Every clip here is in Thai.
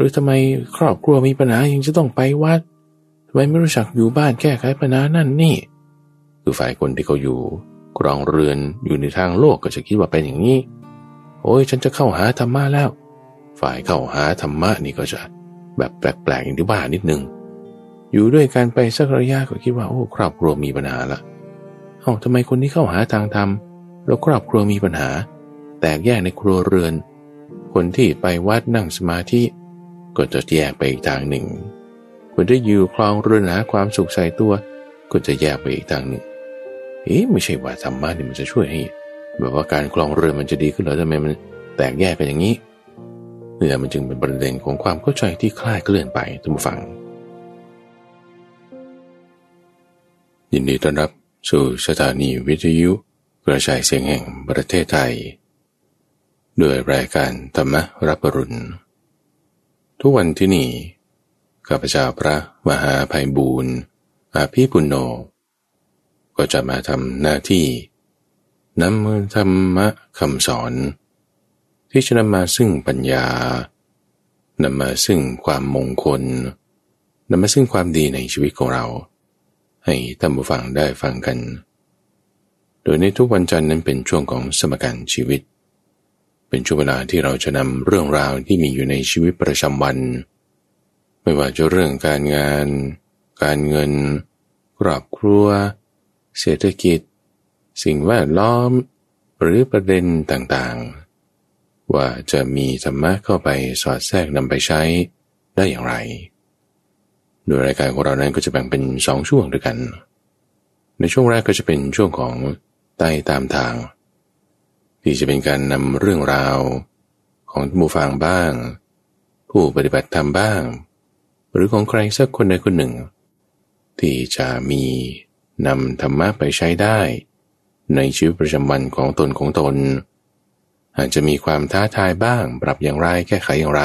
รือทำไมครอบครัวมีปัญหายังจะต้องไปวัดทำไมไม่รู้จักอยู่บ้านแก้ไขปัญหานั่นนี่ คือฝ่ายคนที่เขาอยู่กรองเรือนอยู่ในทางโลกก็จะคิดว่าเป็นอย่างนี้ โอ้ยฉันจะเข้าหาธรรมะแล้ว ฝ่ายเข้าหาธรรมะนี่ก็จะแบบแปลกๆอย่างที่บ้านิดนึง อยู่ด้วยกันไปสักระยะก็คิดว่าโอ้ครอบครัวมีปัญหาละเอ้าทำไมคนที่เข้าหาทางธรรมแล้วครอบครัวมีปัญหา แตกแยกในครัวเรือน คนที่ไปวัดนั่งสมาธิ ก็จะแยกไปอีกทางหนึ่งคนที่อยู่คลองเรือนหาความสุขใส่ตัว ก็จะแยกไปอีกทางหนึ่ง เอ๊ะไม่ใช่ว่าธรรมะนี่มันจะช่วยให้ แบบว่าการคลองเรือนมันจะดีขึ้นหรอทำไมมันแตกแยกกันอย่างนี้เนี่แหละมันจึงเป็นประเด็นของความเข้าใจที่คลาดเคลื่อนไปท่านผู้ฟังยินดีต้อนรับสู่สถานีวิทยุกระจายเสียงแห่งประเทศไทย ด้วยรายการธรรมรับรุณ ทุกวันที่นี่ข้าพเจ้าพระมหาภัยบูรณ์อาภีปุณโญก็จะมาทำหน้าที่นำธรรมะคำสอน ที่จะนำมาซึ่งปัญญานำมาซึ่งความมงคลนำมาซึ่งความดีในชีวิตของเรา ให้ท่านผู้ฟังได้ฟังกัน โดยในทุกวันจันทร์นั้นเป็นช่วงของสมการชีวิต เป็นช่วงเวลาที่เราจะนำเรื่องราวที่มีอยู่ในชีวิตประจำวัน ไม่ว่าจะเรื่องการงาน การเงินครอบครัว เศรษฐกิจ สิ่งแวดล้อม หรือประเด็นต่างๆ ว่าจะมีธรรมะเข้าไปสอดแทรกนำไปใช้ได้อย่างไร โดยรายการของเรานั้นก็จะแบ่งเป็นสองช่วงด้วยกัน ในช่วงแรกก็จะเป็นช่วงของใต้ตามทาง ที่จะเป็นการนำเรื่องราวของหมู่ฟังบ้าง ผู้ปฏิบัติธรรมบ้าง หรือของใครสักคนใดคนหนึ่ง ที่จะมีนำธรรมะไปใช้ได้ ในชีวิตประจำวันของตนของตน อาจจะมีความท้าทายบ้าง ปรับอย่างไรแก้ไขอย่างไร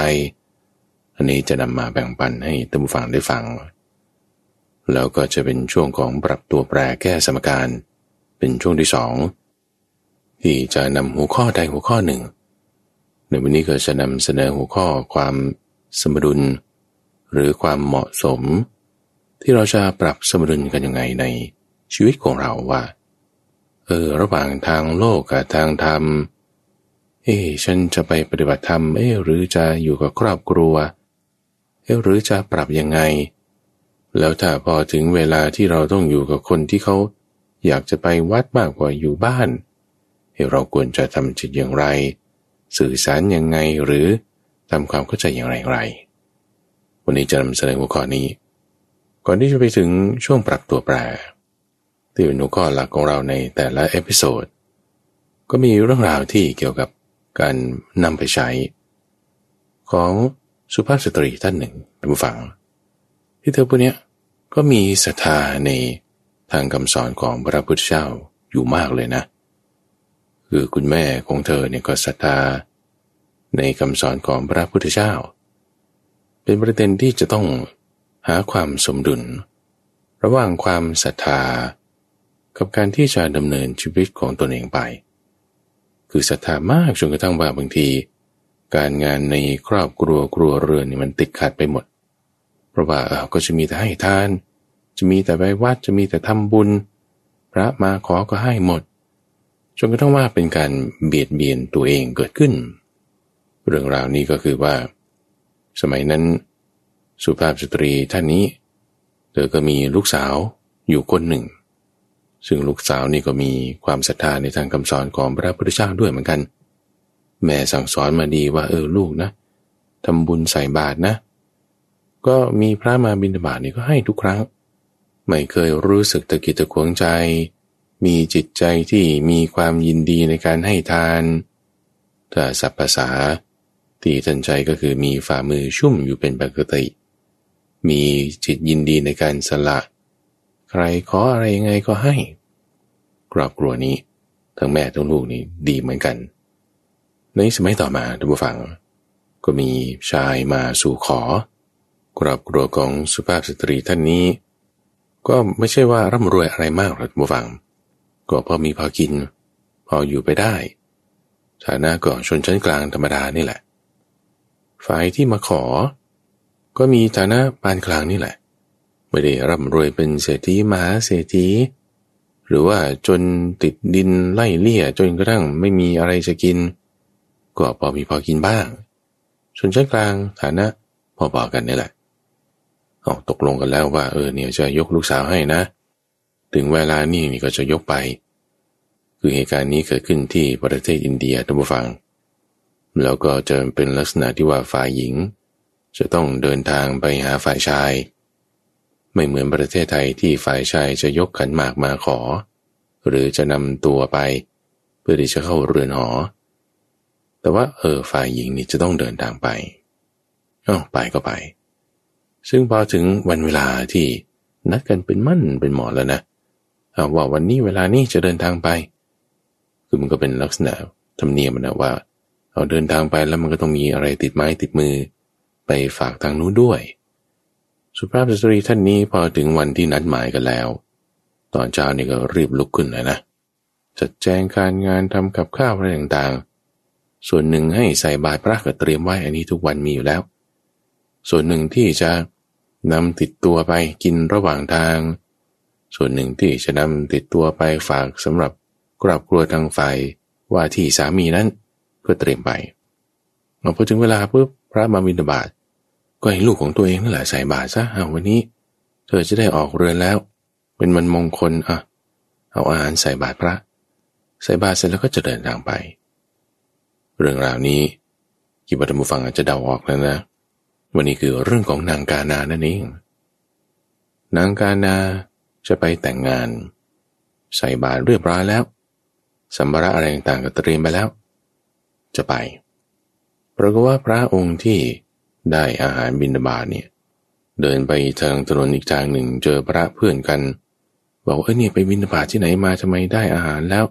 อันนี้จะนำมาแบ่งปันให้ท่านผู้ฟังได้ฟัง แล้วก็จะเป็นช่วงของปรับตัวแปรแก้สมการ เป็นช่วงที่สอง ที่จะนำหัวข้อใดหัวข้อหนึ่ง ในวันนี้ก็จะนำเสนอหัวข้อความสมดุล หรือความเหมาะสม ที่เราจะปรับสมดุลกันยังไงในชีวิตของเราว่า เออ ระหว่างทางโลกกับทางธรรม เอ๊ฉันจะไปปฏิบัติธรรมเอ๊หรือจะอยู่กับครอบครัว เอ๊หรือจะปรับยังไง แล้วถ้าพอถึงเวลาที่เราต้องอยู่กับคนที่เขาอยากจะไปวัดมากกว่าอยู่บ้านเเราควรจะทำจิตอย่างไร สื่อสารยังไงหรือทำความเข้าใจอย่างไรไร วันนี้จะนำเสนอหัวข้อนี้ ก่อนที่จะไปถึงช่วงปรับตัวแปรที่เป็นหัวข้อหลักของเราในแต่ละ episode ก็มีเรื่องราวที่เกี่ยวกับการนำไปใช้ ของสุภาพสตรีท่านหนึ่งท่านผู้ฟัง ที่เธอผู้นี้ก็มีศรัทธาในทางคำสอนของพระพุทธเจ้าอยู่มากเลยนะ คือคุณแม่ของเธอเนี่ยก็ศรัทธาในคำสอนของพระพุทธเจ้า เป็นประเด็นที่จะต้องหาความสมดุล ระหว่างความศรัทธา กับการที่จะดำเนินชีวิตของตนเองไป คือศรัทธามากจนกระทั่งว่าบางที การงานในครอบครัวครัวเรือนนี่มันติดขัดไปหมด เพราะว่าเออก็จะมีแต่ให้ทาน จะมีแต่ไปวัดจะมีแต่ทำบุญ พระมาขอก็ให้หมด จนกระทั่งว่าเป็นการเบียดเบียนตัวเองเกิดขึ้น เรื่องราวนี้ก็คือว่า สมัยนั้น สุภาพสตรีท่านนี้ เธอก็มีลูกสาวอยู่คนหนึ่ง ซึ่งลูกสาวนี่ก็มีความศรัทธาในทางคำสอนของพระพุทธเจ้าด้วยเหมือนกัน แม่สั่งสอนมาดีว่าเออลูกนะทำบุญใส่บาตรนะ ก็มีพระมาบิณฑบาตนี่ก็ให้ทุกครั้ง ไม่เคยรู้สึกตะกิดตะขวงใจ มีจิตใจที่มีความยินดีในการให้ทานถ้าสัพภาษาที่ท่านใจก็คือมีฝ่ามือชุ่มอยู่เป็นปกติ มีจิตยินดีในการสละ ใครขออะไรยังไงก็ให้ครอบครัวนี้ทั้งแม่ทั้งลูกนี่ดีเหมือนกัน ในสมัยต่อมาท่านผู้ฟัง ก็มีชายมาสู่ขอ ครอบครัวของสุภาพสตรีท่านนี้ ก็ไม่ใช่ว่าร่ำรวยอะไรมากหรอกท่านผู้ฟัง ก็พอมีพอกิน พออยู่ไปได้ฐานะก็ชนชั้นกลางธรรมดานี่แหละ ฝ่ายที่มาขอ ก็มีฐานะปานกลางนี่แหละ ไม่ได้ร่ำรวยเป็นเศรษฐีมหาเศรษฐี หรือว่าจนติดดินไล่เลี่ยจนกระทั่งไม่มีอะไรจะกิน ก็พอมีพอกินบ้าง ชนชั้นกลางฐานะพอๆกันนี่แหละออกตกลงกันแล้วว่าเออเนี่ยจะยกลูกสาวให้นะ ถึงเวลานี่นี่ก็จะยกไป คือเหตุการณ์นี้เกิดขึ้นที่ประเทศอินเดียท่านผู้ฟัง แล้วก็จะเป็นลักษณะที่ว่าฝ่ายหญิง จะต้องเดินทางไปหาฝ่ายชาย ไม่เหมือนประเทศไทยที่ฝ่ายชายจะยกขันหมากมาขอ หรือจะนำตัวไป เพื่อที่จะเข้าเรือนหอ แต่ว่าเออฝ่ายหญิงนี่จะต้องเดินทางไปอ๋อไปก็ไป ซึ่งพอถึงวันเวลาที่นัดกันเป็นมั่นเป็นหมอแล้วนะ ว่าวันนี้เวลานี้จะเดินทางไป คือมันก็เป็นลักษณะธรรมเนียมนะว่า เอาเดินทางไปแล้วมันก็ต้องมีอะไรติดไม้ติดมือ ไปฝากทางนู้นด้วย สุภาพสตรีท่านนี้พอถึงวันที่นัดหมายกันแล้ว ตอนเช้านี่ก็รีบลุกขึ้นเลยนะ จัดแจงการงานทำกับข้าวอะไรต่างๆ ส่วนหนึ่งให้ใส่บาตรพระก็เตรียมไว้อันนี้ทุกวันมีอยู่แล้ว ส่วนหนึ่งที่จะนำติดตัวไปกินระหว่างทาง ส่วนหนึ่งที่จะนำติดตัวไปฝากสำหรับครอบครัวทางฝ่ายว่าที่สามีนั้นเพื่อเตรียมไปพอถึงเวลาปุ๊บพระมาบิณฑบาตก็ให้ลูกของตัวเองนั่นแหละใส่บาตรซะเอาวันนี้ เธอจะได้ออกเรือนแล้ว เป็นมันมงคลอะเอาอาหารใส่บาตรพระ ใส่บาตรเสร็จแล้วก็จะเดินทางไป เรื่องราวนี้กิบวัตมุฟังอาจจะเดาออกแล้วนะ วันนี้คือเรื่องของนางกานานั่นเองนางกานา จะไปแต่งงาน ใส่บาตรเรียบร้อยแล้วสัมภาระอะไรต่างๆก็เตรียมไปแล้ว จะไปปรากฏว่าพระองค์ที่ได้อาหารบิณฑบาตเนี่ยเดินไปทางถนนอีกทางหนึ่งเจอพระเพื่อนกัน บอกเอ้ยเนี่ยไปบิณฑบาตที่ไหนมาทำไมได้อาหารแล้ว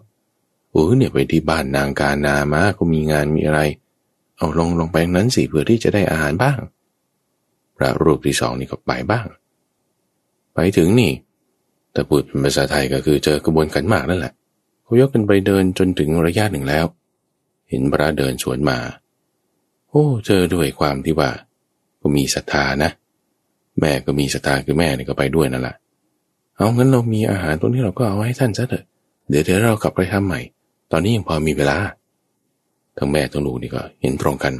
โอ้เนี่ยไปที่บ้านนางกานามาก็มีงานมีอะไร เอาลงลงไปนั้นสิเพื่อที่จะได้อาหารบ้าง พระรูปที่สองนี่ก็ไปบ้าง ไปถึงนี่ แต่พูดเป็นภาษาไทยก็คือเจอกระบวนขันหมากนั่นแหละเขายกกันไปเดินจนถึงระยะหนึ่งแล้ว เห็นพระเดินสวนมา โอ้ เจอด้วยความที่ว่า ก็มีศรัทธานะ แม่ก็มีศรัทธาคือแม่เนี่ยก็ไปด้วยนั่นแหละเอางั้นเรามีอาหารตรงนี้เราก็เอาให้ท่านซะเถอะเดี๋ยวเดี๋ยวเรากลับไปทำใหม่ ตอนนี้ยังพอมีเวลาทั้งแม่ทั้งลูกนี่ก็เห็นตรงกัน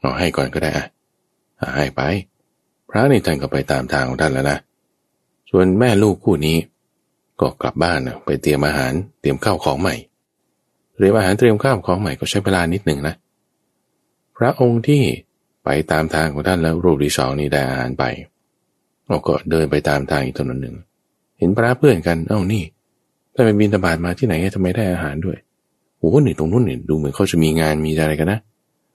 เอาให้ก่อนก็ได้อะให้ไป พระนี่ท่านก็ไปตามทางของท่านแล้วนะ ส่วนแม่ลูกคู่นี้ ก็กลับบ้านไปเตรียมอาหารเตรียมข้าวของใหม่เตรียมอาหารเตรียมข้าวของใหม่ก็ใช้เวลานิดหนึ่งนะ พระองค์ที่ไปตามทางของท่านแล้วรูปที่สองนี้ได้อาหารไปเราก็เดินไปตามทางอีกถนนหนึ่ง เห็นพระเพื่อนกัน เอ้านี่ท่านไปบินตบาดมาที่ไหนทำไมได้อาหารด้วยโอ้โหนี่ตรงนู้นนี่ดูเหมือนเขาจะมีงานมีอะไรกันนะ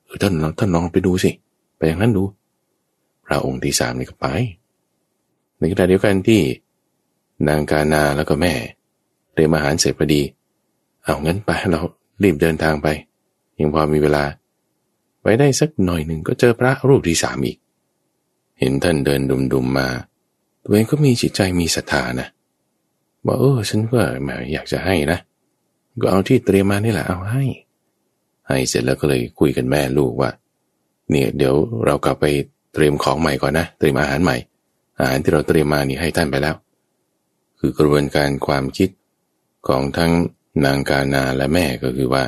เออท่านท่านลองไปดูสิ ไปอย่างนั้นดู พระองค์ที่สามนี่ก็ไป ในขณะเดียวกันที่ นางกานาแล้วก็แม่เตรียมอาหารเสร็จพอดี เอางั้นไปเรารีบเดินทางไป ยังพอมีเวลา ไปได้สักหน่อยหนึ่งก็เจอพระรูปที่สามอีก เห็นท่านเดินดุมๆมา ตัวเองก็มีจิตใจมีศรัทธานะบอกเออฉันก็แหมอยากจะให้นะ ก็เอาที่เตรียมมานี่แหละเอาให้ ให้เสร็จแล้วก็เลยคุยกันแม่ลูกว่า เนี่ยเดี๋ยวเรากลับไปเตรียมของใหม่ก่อนนะ เตรียมอาหารใหม่ อาหารที่เราเตรียมมานี่ให้ท่านไปแล้ว คือกระบวนการความคิดของทั้งนางกานาและแม่ก็คือว่า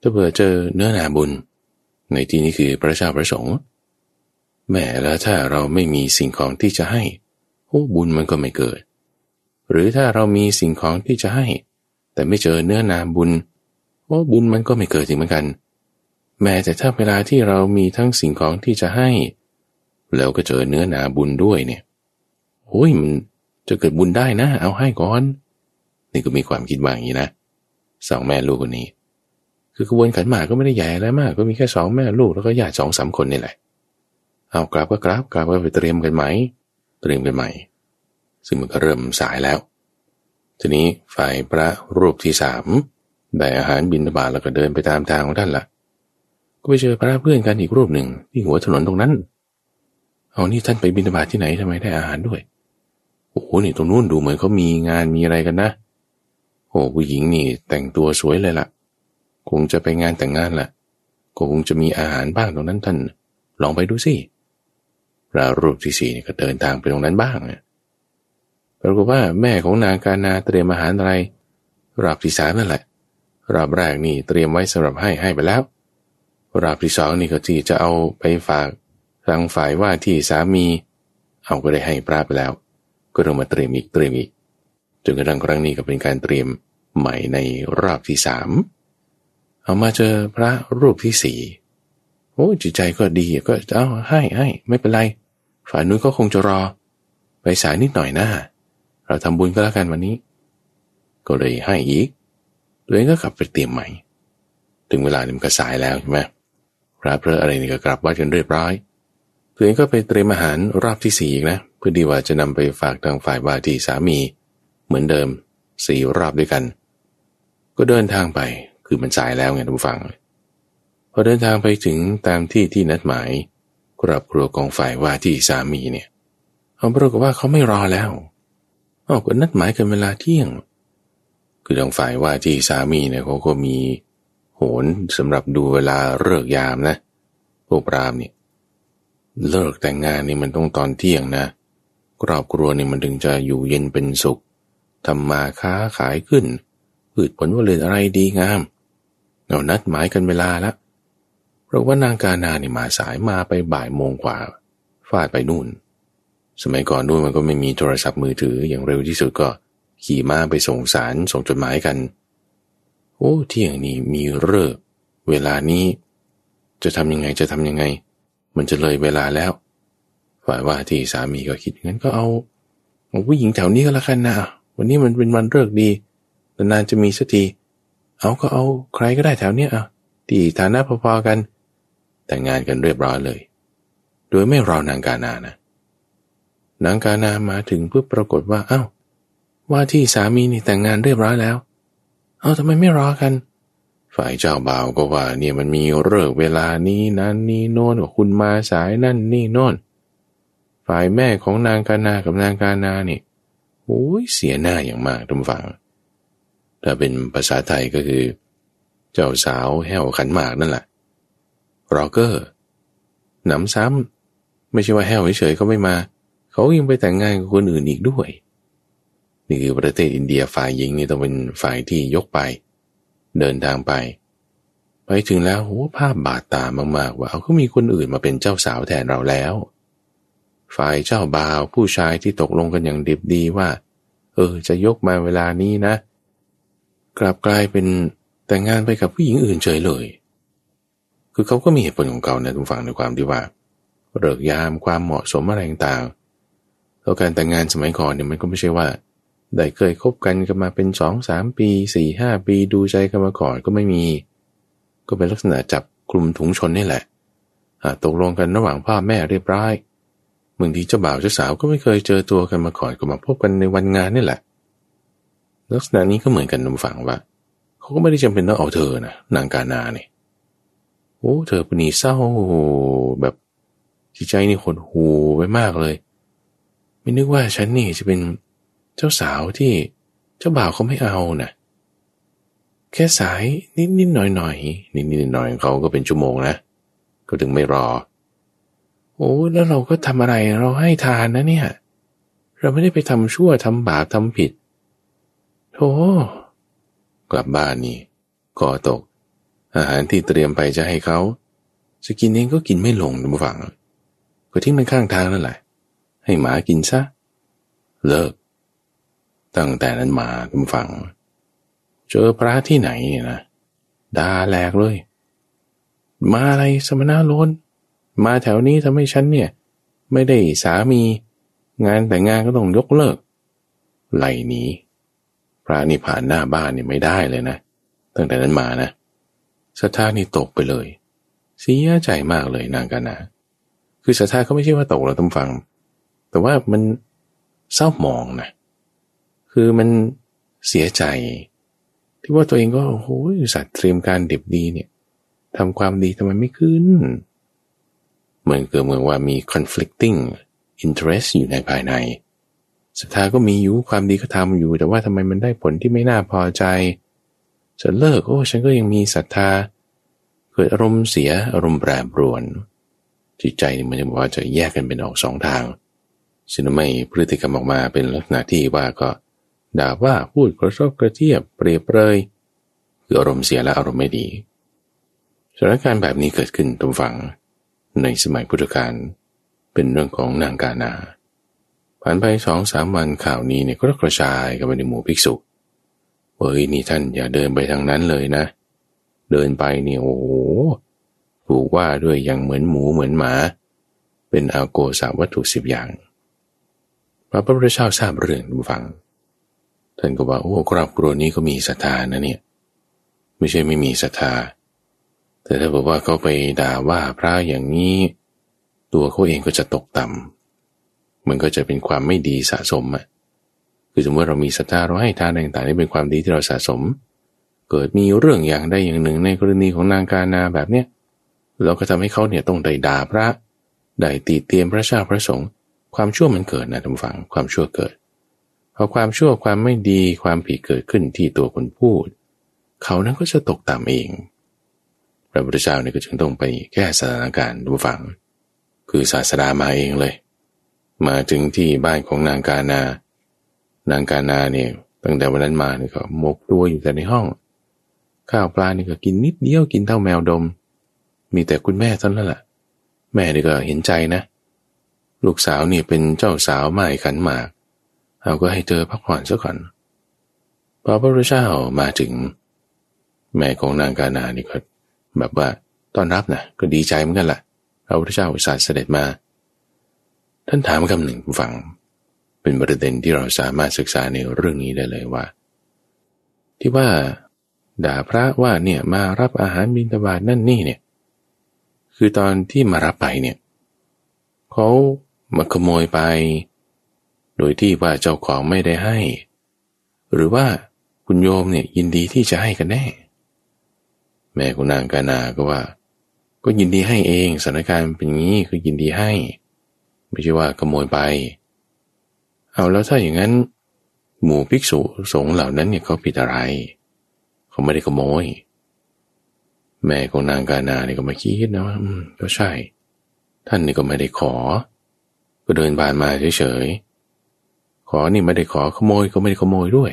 ถ้าเผื่อเจอเนื้อนาบุญ ในที่นี้คือพระเจ้าประสงค์แม่แล้วถ้าเราไม่มีสิ่งของที่จะให้โอ้บุญมันก็ไม่เกิด หรือถ้าเรามีสิ่งของที่จะให้ แต่ไม่เจอเนื้อนาบุญโอ้บุญมันก็ไม่เกิดจริงเหมือนกัน แม้แต่ถ้าเวลาที่เรามีทั้งสิ่งของที่จะให้ แล้วก็เจอเนื้อนาบุญด้วยเนี่ยโอ้ยมันจะเกิดบุญได้นะ เอาให้ก่อน นี่ก็มีความคิดว่าอย่างนี้นะสองแม่ลูกคนนี้ คือกระบวนขันหมากก็ไม่ได้ใหญ่อะไรมาก ก็มีแค่สองแม่ลูกแล้วก็ญาติสองสามคนนี่แหละ เอากราบก็กราบกราบก็ไปเตรียมกันไหม เตรียมกันใหม่ ซึ่งมันก็เริ่มสายแล้ว ทีนี้ฝ่ายพระรูปที่สามได้อาหารบินบาตแล้วก็เดินไปตามทางของท่านละ่ะ ก็ไปเจอพระเพื่อนกันอีกรูปหนึ่งที่หัวถนนตรงนั้น เอานี่ท่านไปบินบาตที่ไหนทำไมได้อาหารด้วย โอ้โหนี่ตรงนู้นดูเหมือนเขามีงานมีอะไรกันนะ โอ้ผู้หญิงนี่แต่งตัวสวยเลยละ่ะ คงจะไปงานแต่งงานละ่ะ คงจะมีอาหารบ้างตรงนั้นท่าน ลองไปดูสิพระรูปที่สี่นี่ก็เดินทางไปตรงนั้นบ้างนะปรากฏว่าแม่ของนางกานาเตรียมอาหารอะไรรอบที่สามนั่นแหละรอบแรกนี่เตรียมไว้สำหรับให้ให้ไปแล้วรอบที่สองนี่ก็ที่จะเอาไปฝาก ทางฝ่ายว่าที่สามี เอาก็ได้ให้พระไปแล้ว ก็ต้องมาเตรียมอีกเตรียมอีกจนกระทั่งครั้งนี้ก็เป็นการเตรียมใหม่ในรอบที่สามเอามาเจอพระรูปที่สี่โอ้จิตใจก็ดีก็เอาให้ให้ไม่เป็นไรฝ่ายนู้นก็คงจะรอ ไปสายนิดหน่อยนะเราทำบุญก็แล้วกันวันนี้ ก็เลยให้อีกตัวเองก็กลับไปเตรียมใหม่ ถึงเวลานี่มันก็สายแล้วใช่ไหมพระเพระอะไรนี่ก็กลับวัดกันเรียบร้อย ตัวเองก็ไปเตรียมอาหารรอบที่สี่อีกนะเพื่อดีว่าจะนำไปฝากทางฝ่ายว่าทีสามี เหมือนเดิมสี่รอบด้วยกัน ก็เดินทางไปคือมันสายแล้วไงทุกฝังพอเดินทางไปถึงตามที่ที่นัดหมายครอบครัวของฝ่ายว่าที่สามีเนี่ยเขาปรากฏว่าเขาไม่รอแล้วออกก็นัดหมายกันเวลาเที่ยง คือทางฝ่ายว่าที่สามีเนี่ยเขาก็มีโหนสำหรับดูเวลาเลิกยามนะพวกปรามเนี่ย เลิกแต่งงานนี่มันต้องตอนเที่ยงนะ ครอบครัวนี่มันถึงจะอยู่เย็นเป็นสุขทำมาค้าขายขึ้นพืชผลผลิตอะไรดีงามเรานัดหมายกันเวลาล้วเพราะว่านางกานานี่มาสายมาไปบ่ายโมงกว่าฟาดไปนู่น สมัยก่อนนู่นมันก็ไม่มีโทรศัพท์มือถืออย่างเร็วที่สุดก็ ขี่ม้าไปส่งสารส่งจดหมายกัน โอ้เที่ยงนี้มีเลิกเวลานี้ จะทำยังไงจะทำยังไง มันจะเลยเวลาแล้ว ฝ่ายว่าที่สามีก็คิดงั้นก็เอาผู้หญิงแถวนี้ก็แล้วกันนะวันนี้มันเป็นวันเลิกดีนานจะมีสักทีเอาก็เอาใครก็ได้แถวเนี้ยอะที่ฐานะพอๆกัน แต่งงานกันเรียบร้อยเลย โดยไม่รอนางกานานะนางกานามาถึงเพื่อปรากฏว่า เอา้า ว่าที่สามีนี่แต่งงานเรียบร้อยแล้ว เอาทำไมไม่รอกัน ฝ่ายเจ้าบ่าวก็ว่าเนี่ยมันมีเลิกเวลานี้นั้นนี่โน่นคุณมาสายนั่นนี่โน่น ฝ่ายแม่ของนางกานากับนางกานาเนี่ยโอ้ยเสียหน้าอย่างมากทุกฝังถ้าเป็นภาษาไทยก็คือ เจ้าสาวแห้วขันหมากนั่นแหละรอเกอร์หนำซ้ำไม่ใช่ว่าแห้วเฉยๆเขาไม่มา เขายังไปแต่งงานกับคนอื่นอีกด้วย นี่คือประเทศอินเดียฝ่ายหญิงนี่ต้องเป็นฝ่ายที่ยกไป เดินทางไป ไปถึงแล้วโหภาพบาดตามาก ๆ ว่าเขาก็มีคนอื่นมาเป็นเจ้าสาวแทนเราแล้ว ฝ่ายเจ้าบ่าวผู้ชายที่ตกลงกันอย่างดิบดีว่า เออ จะยกมาเวลานี้นะ กลับกลายเป็นแต่งงานไปกับผู้หญิงอื่นเฉยเลย คือเขาก็มีเหตุผลของเขาในทุกฝั่งในความที่ว่าเลิกยามความเหมาะสมอะไรต่างๆแล้วการแต่งงานสมัยก่อนเนี่ยมันก็ไม่ใช่ว่า ได้เคยคบกันกันมาเป็นสองสามปีสี่ห้าปีดูใจกันมาก่อนก็ไม่มี ก็เป็นลักษณะจับกลุ่มถุงชนนี่แหละตกลงกันระหว่างพ่อแม่เรียบร้อยบางทีเจ้าบ่าวเจ้าสาวก็ไม่เคยเจอตัวกันมาก่อนก็มาพบกันในวันงานนี่แหละ ลักษณะนี้ก็เหมือนกันนำฝังว่าเขาก็ไม่ได้จำเป็นต้องเอาเธอนะนางกานาเนี่ยโอ้เธอปนีเศร้าแบบจิตใจนี่หดหูไปมากเลย ไม่นึกว่าฉันนี่จะเป็น เจ้าสาวที่เจ้าบ่าวเขาไม่เอานะแค่สายนิดนิดหน่อยหน่อยนิดนิดหน่อยเขาก็เป็นชั่วโมงนะก็ถึงไม่รอ โอ้แล้วเราก็ทำอะไรเราให้ทานนะเนี่ย เราไม่ได้ไปทำชั่วทำบาปทำผิดโอ้กลับบ้านนี่ก่อตก อาหารที่เตรียมไปจะให้เขาจะกินเองก็กินไม่ลงนะผู้ฟังก็ทิ้งมันข้างทางนั่นแหละ ให้หมากินซะ เลิก ตั้งแต่นั้นมาคุณฟัง เจอพระที่ไหนเนี่ยนะด่าแหลกเลย มาอะไรสมณะโลนมาแถวนี้ทำให้ฉันเนี่ย ไม่ได้สามีงานแต่งงานก็ต้องยกเลิก ไหลหนีระนี่ผ่านหน้าบ้านนี่ไม่ได้เลยนะ ตั้งแต่นั้นมานะศรัทธานี่ตกไปเลย เสียใจมากเลยนางกานาคือศรัทธาเขาไม่ใช่ว่าตกเราต้องฟัง แต่ว่ามันเศร้าหมองนะ คือมันเสียใจ ที่ว่าตัวเองก็โอ้โหสัตว์เตรียมการเด็บดีเนี่ยทำความดีทำไมไม่ขึ้น เหมือนเกิดเหมืองว่ามี conflicting interest อยู่ในภายในศรัทธาก็มีอยู่ความดีก็ทำอยู่ แต่ว่าทำไมมันได้ผลที่ไม่น่าพอใจจะเลิกโอ้ฉันก็ยังมีศรัทธา เกิดอารมณ์เสียอารมณ์แปรปรวน จิตใจนี่มันจะบอกว่าจะแยกกันเป็นออกสองทางซึ่งไม่พฤติกรรมออกมาเป็นลักษณะที่ว่าก็ ด่าว่าพูดกระชบกระเทียบเปรียบเปรยคืออารมณ์เสียและอารมณ์ไม่ดีสถานการณ์แบบนี้เกิดขึ้นตรงฝั่งในสมัยพุทธกาลเป็นเรื่องของนางกานาผ่านไปสองสามวันข่าวนี้เนี่ยก็กระจายกันไปในหมู่ภิกษุเฮ้ยนี่ท่านอย่าเดินไปทางนั้นเลยนะ เดินไปเนี่ยโอ้โหถูกว่าด้วยอย่างเหมือนหมูเหมือนหมา เป็นอาโกสาวัตถุสิบอย่าง พระพุทธเจ้าทราบเรื่องฟัง ท่านก็ว่าโอ้ครอบครัวนี้ก็มีศรัทธานะเนี่ย ไม่ใช่ไม่มีศรัทธา แต่ถ้าบอกว่าเขาไปด่าว่าพระอย่างนี้ ตัวเขาเองก็จะตกต่ำมันก็จะเป็นความไม่ดีสะสมอะคือสมมติเรามีศรัทธาเราให้ทานต่างๆนี่เป็นความดีที่เราสะสม เกิดมีเรื่องอย่างใดอย่างหนึ่งในกรณีของนางกานาแบบเนี้ยเราก็ทำให้เขาเนี่ยต้องได้ด่าพระได้ตีเตียมพระเจ้าพระสงฆ์ความชั่วมันเกิดนะท่านฟังความชั่วเกิด พอความชั่วความไม่ดีความผิดเกิดขึ้นที่ตัวคนพูด เขานั้นก็จะตกต่ำเอง พระพุทธเจ้าเนี่ยก็จึงต้องไปแก้สถานการณ์ดูฟัง คือศาสดามาเองเลย มาถึงที่บ้านของนางกานา นางกานาเนี่ยตั้งแต่วันนั้นมาเนี่ยก็มกตัวอยู่แต่ในห้อง ข้าวปลาเนี่ยก็กินนิดเดียวกินเท่าแมวดม มีแต่คุณแม่เท่านั้นแหละแม่เนี่ก็เห็นใจนะ ลูกสาวเนี่ยเป็นเจ้าสาวใหม่ขันหมาก เราก็ให้เธอพักผ่อนซะก่อนพอพระพุทธเจ้ามาถึง แม่ของนางกานานี่ก็แบบว่าต้อนรับนะก็ดีใจเหมือนกันละ่ะพระพุทธเจ้าอุตส่าห์เสด็จมา ท่านถามคำหนึ่งฟัง เป็นประเด็นที่เราสามารถศึกษาในเรื่องนี้ได้เลยว่า ที่ว่า ด่าพระว่าเนี่ยมารับอาหารบิณฑบาตนั่นนี่เนี่ย คือตอนที่มารับไปเนี่ยเขามาขโมยไป โดยที่ว่าเจ้าของไม่ได้ให้ หรือว่าคุณโยมเนี่ยยินดีที่จะให้กันแน่ แม่คุณนางกานาก็ว่า ก็ยินดีให้เองสถานการณ์เป็นงี้คือยินดีให้ ไม่ใช่ว่าขโมยไป เอาแล้วถ้าอย่างนั้น หมู่ภิกษุสงฆ์เหล่านั้นเนี่ยเขาผิดอะไร เขาไม่ได้ขโมย แม่ของนางกานาเนี่ยก็มาคิดนะว่าอืมก็ใช่ ท่านนี่ก็ไม่ได้ขอ ก็เดินผ่านมาเฉยๆ ขอนี่ไม่ได้ขอขโมยก็ไม่ได้ขโมยด้วย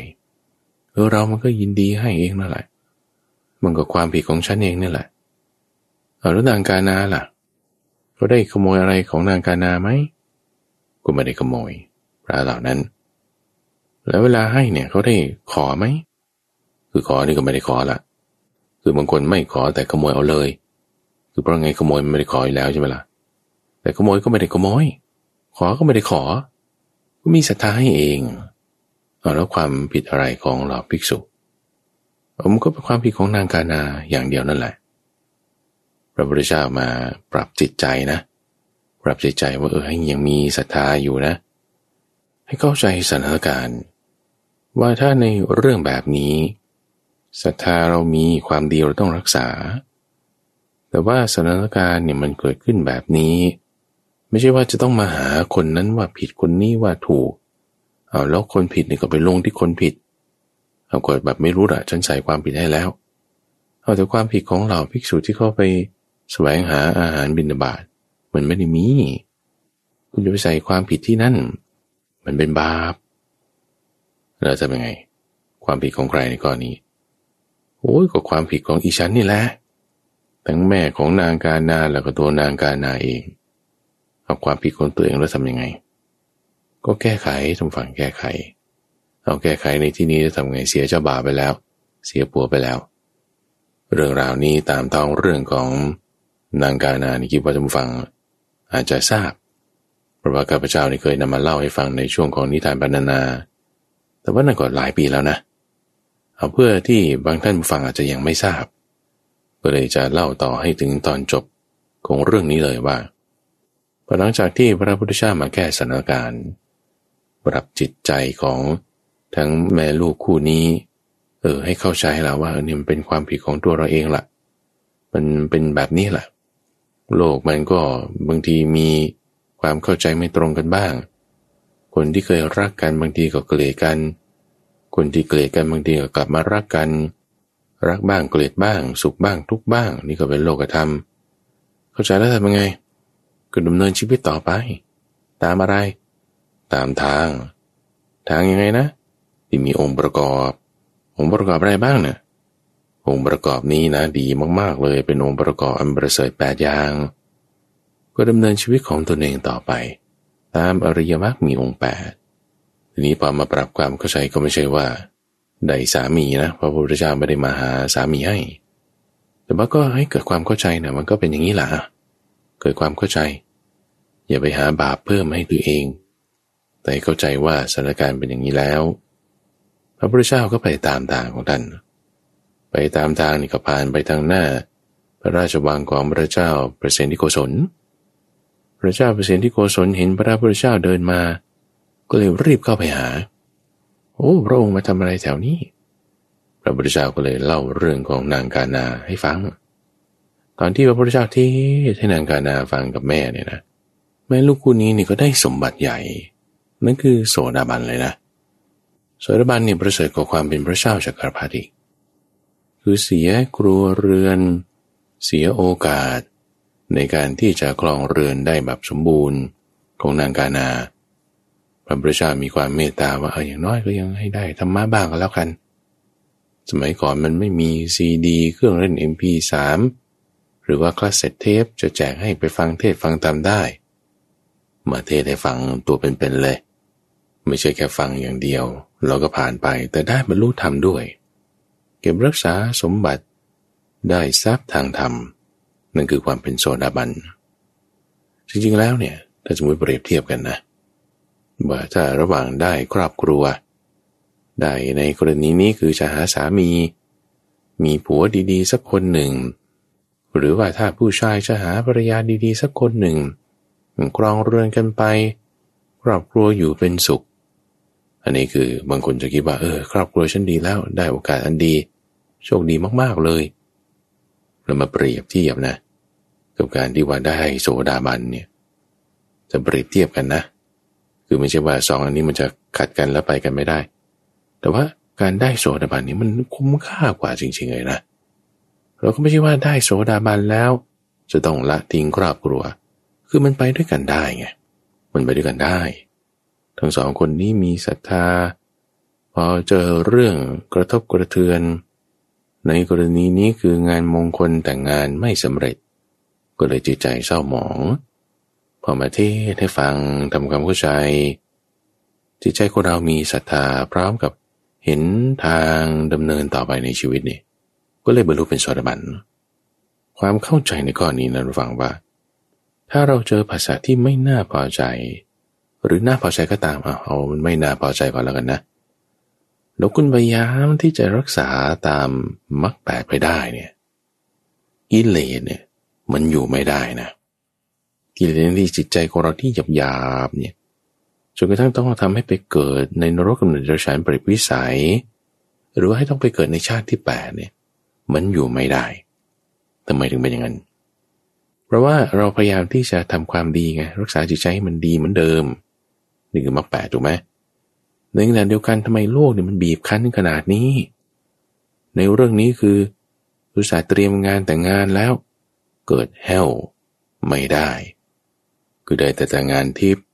เออเรามันก็ยินดีให้เองนั่นแหละ มันก็ความผิดของฉันเองนี่แหละเอาแล้วนางกานาล่ะเขาได้ขโมยอะไรของนางกานาไหมก็ไม่ได้ขโมยพระเหล่านั้น แล้วเวลาให้เนี่ยเขาได้ขอไหมคือขอนี่ก็ไม่ได้ขอละคือบางคนไม่ขอแต่ขโมยเอาเลย คือเพราะไงขโมยมันไม่ได้ขออยู่แล้วใช่ไหมล่ะแต่ขโมยก็ไม่ได้ขโมย ขอก็ไม่ได้ขอ ก็มีศรัทธาให้เองเอาแล้วความผิดอะไรของเราภิกษุผมก็เป็นความผิดของนางกานาอย่างเดียวนั่นแหละ พระพุทธเจ้ามาปรับจิตใจนะ ปรับจิตใจว่าเออให้ยังมีศรัทธาอยู่นะ ให้เข้าใจสถานการณ์ ว่าถ้าในเรื่องแบบนี้ศรัทธาเรามีความดีเราต้องรักษา แต่ว่าสถานการณ์เนี่ยมันเกิดขึ้นแบบนี้ ไม่ใช่ว่าจะต้องมาหาคนนั้นว่าผิดคนนี้ว่าถูกเอาแล้วคนผิดนี่ก็ไปลงที่คนผิดเอากดแบบไม่รู้อะฉันใส่ความผิดให้แล้ว เอาแต่ความผิดของเราภิกษุที่เข้าไปแสวงหาอาหารบิณฑบาตมันไม่ได้มี คุณจะไปใส่ความผิดที่นั่น มันเป็นบาปแล้วจะเป็นไง ความผิดของใครในก้อนนี้โอ้ยก็ความผิดของอีฉันนี่แหละทั้งแม่ของนางกานาแล้วก็ตัวนางกานาเอง เอาความผิดของตัวเองแล้วทำยังไง ก็แก้ไขทำฝั่งแก้ไข เอาแก้ไขในที่นี้จะทำไงเสียเจ้าบ่าวไปแล้ว เสียปัวไปแล้ว เรื่องราวนี้ตามท้องเรื่องของนางกานานี่คิดว่าจะฟังอาจจะทราบเพราะว่าข้าพเจ้านี่เคยนำมาเล่าให้ฟังในช่วงของนิทานบรรณนา แต่ว่านั่นก็หลายปีแล้วนะเอาเพื่อที่บางท่านฟังอาจจะยังไม่ทราบ ก็เลยจะเล่าต่อให้ถึงตอนจบของเรื่องนี้เลยว่า พอหลังจากที่พระพุทธเจ้ามาแก้สถานการณ์ปรับจิตใจของทั้งแม่ลูกคู่นี้ เออ ให้เข้าใจแล้วว่าเนี่ยมันเป็นความผิดของตัวเราเองละ่ะ มันเป็นแบบนี้แหละ โลกมันก็บางทีมีความเข้าใจไม่ตรงกันบ้าง คนที่เคยรักกันบางทีก็เกลียดกัน คนที่เกลียดกันบางทีก็กลับมารักกัน รักบ้างเกลียดบ้าง สุขบ้างทุกบ้าง นี่ก็เป็นโลกธรรม เข้าใจแล้วทำยังไง ก็ดำเนินชีวิตต่อไป ตามอะไร ตามทาง ทางยังไงนะ ที่มีองค์ประกอบ องค์ประกอบอะไรบ้างเนะี่ยองค์ประกอบนี้นะดีมากๆเลยเป็นองค์ประกอบอันประเสริฐแปดอย่าง ก็ดำเนินชีวิตของตนเองต่อไป ตามอริยมรรคมีองค์แปดทีนี้พอมาปรับความเข้าใจก็ไม่ใช่ว่าได้สามีนะพระพุทธเจ้าไม่ได้มาหาสามีให้ แต่ว่าก็ให้เกิดความเข้าใจนะมันก็เป็นอย่างนี้แหละเกิดความเข้าใจ อย่าไปหาบาปเพิ่มให้ตัวเอง แต่เข้าใจว่าสถานการณ์เป็นอย่างนี้แล้ว พระพุทธเจ้าก็ไปตามทางของท่าน ไปตามทางนี่ก็ผ่านไปทางหน้า พระราชวังของพระเจ้าเปรตที่โกศล พระเจ้าเปรตที่โกศลเห็นพระพุทธเจ้าเดินมา ก็เลยรีบเข้าไปหา โอ้พระองค์มาทำอะไรแถวนี้ พระพุทธเจ้าก็เลยเล่าเรื่องของนางกานาให้ฟังตอนที่พระพุทธเจ้าที่ให้นางกานาฟังกับแม่เนี่ยนะ แม่ลูกคู่นี้นี่ก็ได้สมบัติใหญ่ นั่นคือโสดาบันเลยนะ โสดาบันเนี่ยประเสริฐกว่าความเป็นพระเจ้าจักรพรรดิคือเสียครัวเรือน เสียโอกาส ในการที่จะครองเรือนได้แบบสมบูรณ์ของนางกาณา พระพุทธเจ้ามีความเมตตาว่าเอออย่างน้อยก็ยังให้ได้ธรรมะบ้างก็แล้วกัน สมัยก่อนมันไม่มีซีดี เครื่องเล่น MP3 หรือว่าคาสเซ็ตเทปจะแจกให้ไปฟังเทศน์ฟังธรรมได้ มาเทศน์ให้ฟังตัวเป็นๆเลย ไม่ใช่แค่ฟังอย่างเดียว เราก็ผ่านไปแต่ได้บรรลุธรรมด้วย เก็บรักษาสมบัติได้ทรัพย์ทางธรรม นั่นคือความเป็นโซดาบัน จริงๆแล้วเนี่ย ถ้าสมมติเปรียบเทียบกันนะว่าถ้าระหว่างได้ครอบครัว ได้ในกรณีนี้คือจะหาสามี มีผัวดีๆ สักคนหนึ่ง หรือว่าถ้าผู้ชายจะหาภรรยาดีๆ สักคนหนึ่ง ครองเรือนกันไป ครอบครัวอยู่เป็นสุข อันนี้คือบางคนจะคิดว่าเออ ครอบครัวฉันดีแล้วได้โอกาสอันดี โชคดีมากๆเลยเรามาเปรียบเทียบนะ กับการที่ว่าได้โสดาบันเนี่ยจะเปรียบเทียบกันนะ คือไม่ใช่ว่าสองอันนี้มันจะขัดกันแล้วไปกันไม่ได้ แต่ว่าการได้โสดาบันนี้มันคุ้มค่ากว่าจริงๆเลยนะเราก็ไม่ใช่ว่าได้โสดาบันแล้ว จะต้องละทิ้งครอบครัว คือมันไปด้วยกันได้ไง มันไปด้วยกันได้ ทั้งสองคนนี้มีศรัทธา พอเจอเรื่องกระทบกระเทือน ในกรณีนี้คืองานมงคลแต่งงานไม่สำเร็จ ก็เลยจิตใจเศร้าหมอง พอมาเทศให้ฟังทำความเข้าใจ จิตใจของเรามีศรัทธาพร้อมกับเห็นทางดำเนินต่อไปในชีวิตนี่ก็เลยบรรลุเป็นโสดาบันความเข้าใจในข้อนี้นะฟังว่า ถ้าเราเจอภาษาที่ไม่น่าพอใจ หรือน่าพอใจก็ตามเอาเอามันไม่น่าพอใจก่อนแล้วกันนะแล้วคุณพยายามที่จะรักษาตามมรรคแปดไปได้เนี่ยกิเลสเนี่ย มันอยู่ไม่ได้นะกิเลสที่จิตใจของเราที่หยาบหยาบเนี่ยจนกระทั่งต้องทำให้ไปเกิดในนรกกำเนิดเดรัจฉานปริวิสัย หรือว่าให้ต้องไปเกิดในชาติที่แปดเนี่ย มันอยู่ไม่ได้ทำไมถึงเป็นอย่างนั้น เพราะว่าเราพยายามที่จะทำความดีไงรักษาจิตใจให้มันดีเหมือนเดิมนี่คือมรรคแปดถูกไหมในขณะเดียวกันทำไมโลกเนี่ยมันบีบคั้นขนาดนี้ ในเรื่องนี้คืออุตสาห์เตรียมงานแต่งงานแล้ว เกิดแฮลไม่ได้ คือได้แต่แต่งงานทิพย์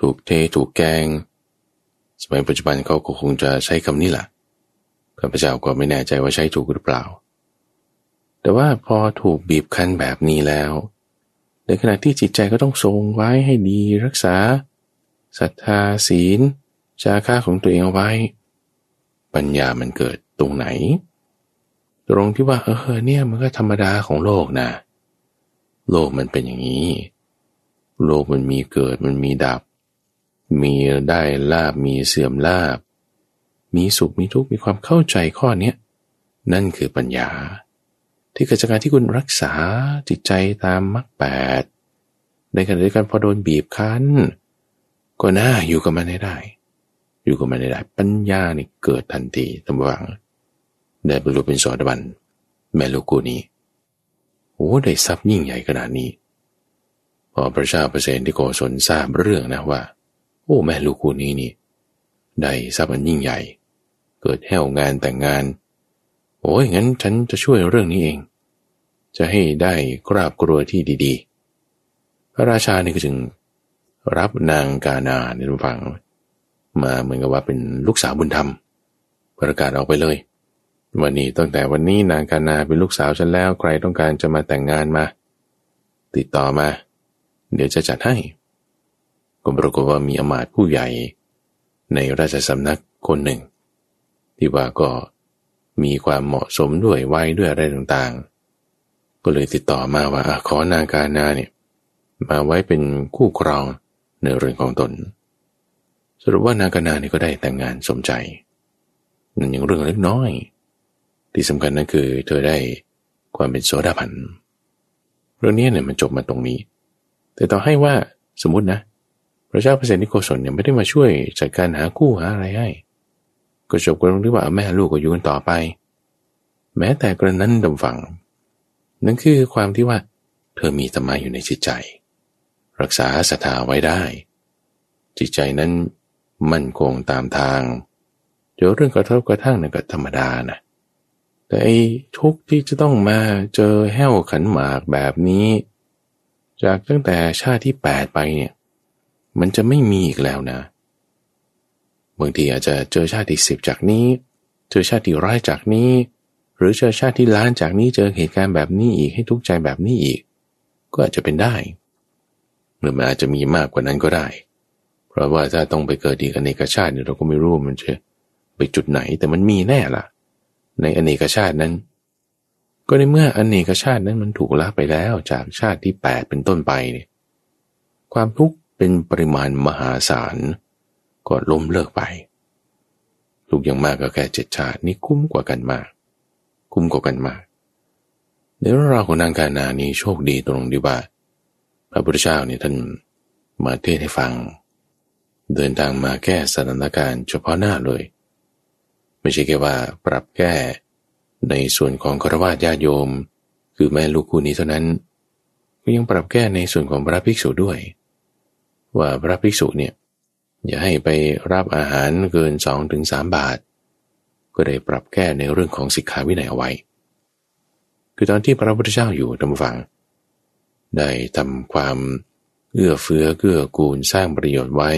ถูกเทถูกแกง สมัยปัจจุบันเขาก็คงจะใช้คำนี้แหละข้าพเจ้าก็ไม่แน่ใจว่าใช้ถูกหรือเปล่า แต่ว่าพอถูกบีบคั้นแบบนี้แล้ว ในขณะที่จิตใจก็ต้องทรงไว้ให้ดีรักษาศรัทธาศีล จาค่าของตัวเองเอาไว้ ปัญญามันเกิดตรงไหน ตรงที่ว่าเออเนี่ยมันก็ธรรมดาของโลกนะโลกมันเป็นอย่างนี้ โลกมันมีเกิดมันมีดับ มีได้ลาบมีเสื่อมลาบ มีสุขมีทุกข์มีความเข้าใจข้อเนี้นั่นคือปัญญา ที่เกิดจากการที่คุณรักษาจิตใจตามมรรคแปดในขณะเดียวกันพอโดนบีบคั้น ก็น่าอยู่กับมันได้ อยู่กับมันได้ ปัญญานี่เกิดทันทีตำวังได้บรรลุเป็นโสดาบันแม่ลูกกูนี้โอ้ได้ทรัพย์ยิ่งใหญ่ขนาดนี้ พอพระชาประเสนที่โกศลทราบเรื่องนะว่า โอ้แม่ลูกกูนี้นี่ได้ทรัพย์อันยิ่งใหญ่ เกิดแห้วงานแต่งงาน โอ้ยงั้นฉันจะช่วยเรื่องนี้เอง จะให้ได้คราบกลัวที่ดี ๆ พระราชานี่ก็จึงรับนางกานาในฝัง มาเหมือนกับว่าเป็นลูกสาวบุญธรรม ประกาศออกไปเลย วันนี้ตั้งแต่วันนี้นางกานาเป็นลูกสาวฉันแล้วใครต้องการจะมาแต่งงานมา ติดต่อมา เดี๋ยวจะจัดให้ก็ปรากฏว่ามีอมาตย์ผู้ใหญ่ ในราชสำนักคนหนึ่ง ที่ว่าก็ มีความเหมาะสมด้วยวัยด้วยอะไรต่างๆ ก็เลยติดต่อมาว่าอขอนางกานาเนี่ยมาไว้เป็นคู่ครองในเรื่องของตน สรุปว่านางกานาเนี่ยก็ได้แต่งงานสมใจนั่นยังเรื่องเล็กน้อย ที่สำคัญนั่นคือเธอได้ความเป็นโสดาบันเรื่องนี้เนี่ยมันจบมาตรงนี้ แต่ต่อให้ว่าสมมตินะ พระเจ้าเปรตนิโกศลเนี่ยไม่ได้มาช่วยจัดการหาคู่หาอะไรให้ ก็จบกันตรงที่ว่าแม่ลูกก็อยู่กันต่อไป แม้แต่กระนั้นดำฝัง นั่นคือความที่ว่า เธอมีธรรมะอยู่ในจิตใจ รักษาศรัทธาไว้ได้ จิตใจนั้นมั่นคงตามทางเดี๋ยวเรื่องกระทบกระทั่งนั่นก็ธรรมดานะแต่ไอ้ทุกที่จะต้องมาเจอแห้วขันหมากแบบนี้ จากตั้งแต่ชาติที่แปดไปเนี่ย มันจะไม่มีอีกแล้วนะ บางทีอาจจะเจอชาติที่สิบจากนี้ เจอชาติที่ร้ายจากนี้ หรือเจอชาติที่ล้านจากนี้เจอเหตุการณ์แบบนี้อีกให้ทุกข์ใจแบบนี้อีก ก็อาจจะเป็นได้หรือมันอาจจะมีมากกว่านั้นก็ได้ เพราะว่าถ้าต้องไปเกิดอีกอเนกชาติเนี่ยเราก็ไม่รู้มันจะไปจุดไหนแต่มันมีแน่ล่ะ ในอเนกชาตินั้น ก็ในเมื่ออเนกชาตินั้นมันถูกละไปแล้วจากชาติที่แปดเป็นต้นไปเนี่ยความทุกข์เป็นปริมาณมหาศาล ก็ล้มเลิกไปทุกย่างมากก็แค่เจ็ดชาตินี่คุ้มกว่ากันมาก คุ้มกว่ากันมาก ในเรื่องราวของนางกานานี้โชคดีตรงที่ว่าพระพุทธเจ้าเนี่ยท่านมาเทศให้ฟัง เดินทางมาแก้สถานการณ์เฉพาะหน้าเลย ไม่ใช่แค่ว่าปรับแก้ในส่วนของครวญญาโยม คือแม่ลูกคู่นี้เท่านั้น ก็ยังปรับแก้ในส่วนของพระภิกษุด้วย ว่าพระภิกษุเนี่ย อย่าให้ไปรับอาหารเกินสองถึงสามบาท ก็ได้ปรับแก้ในเรื่องของสิกขาวินัยเอาไว้ คือตอนที่พระพุทธเจ้าอยู่ตำฝัง ได้ทำความเอื้อเฟื้อเกื้อกูลสร้างประโยชน์ไว้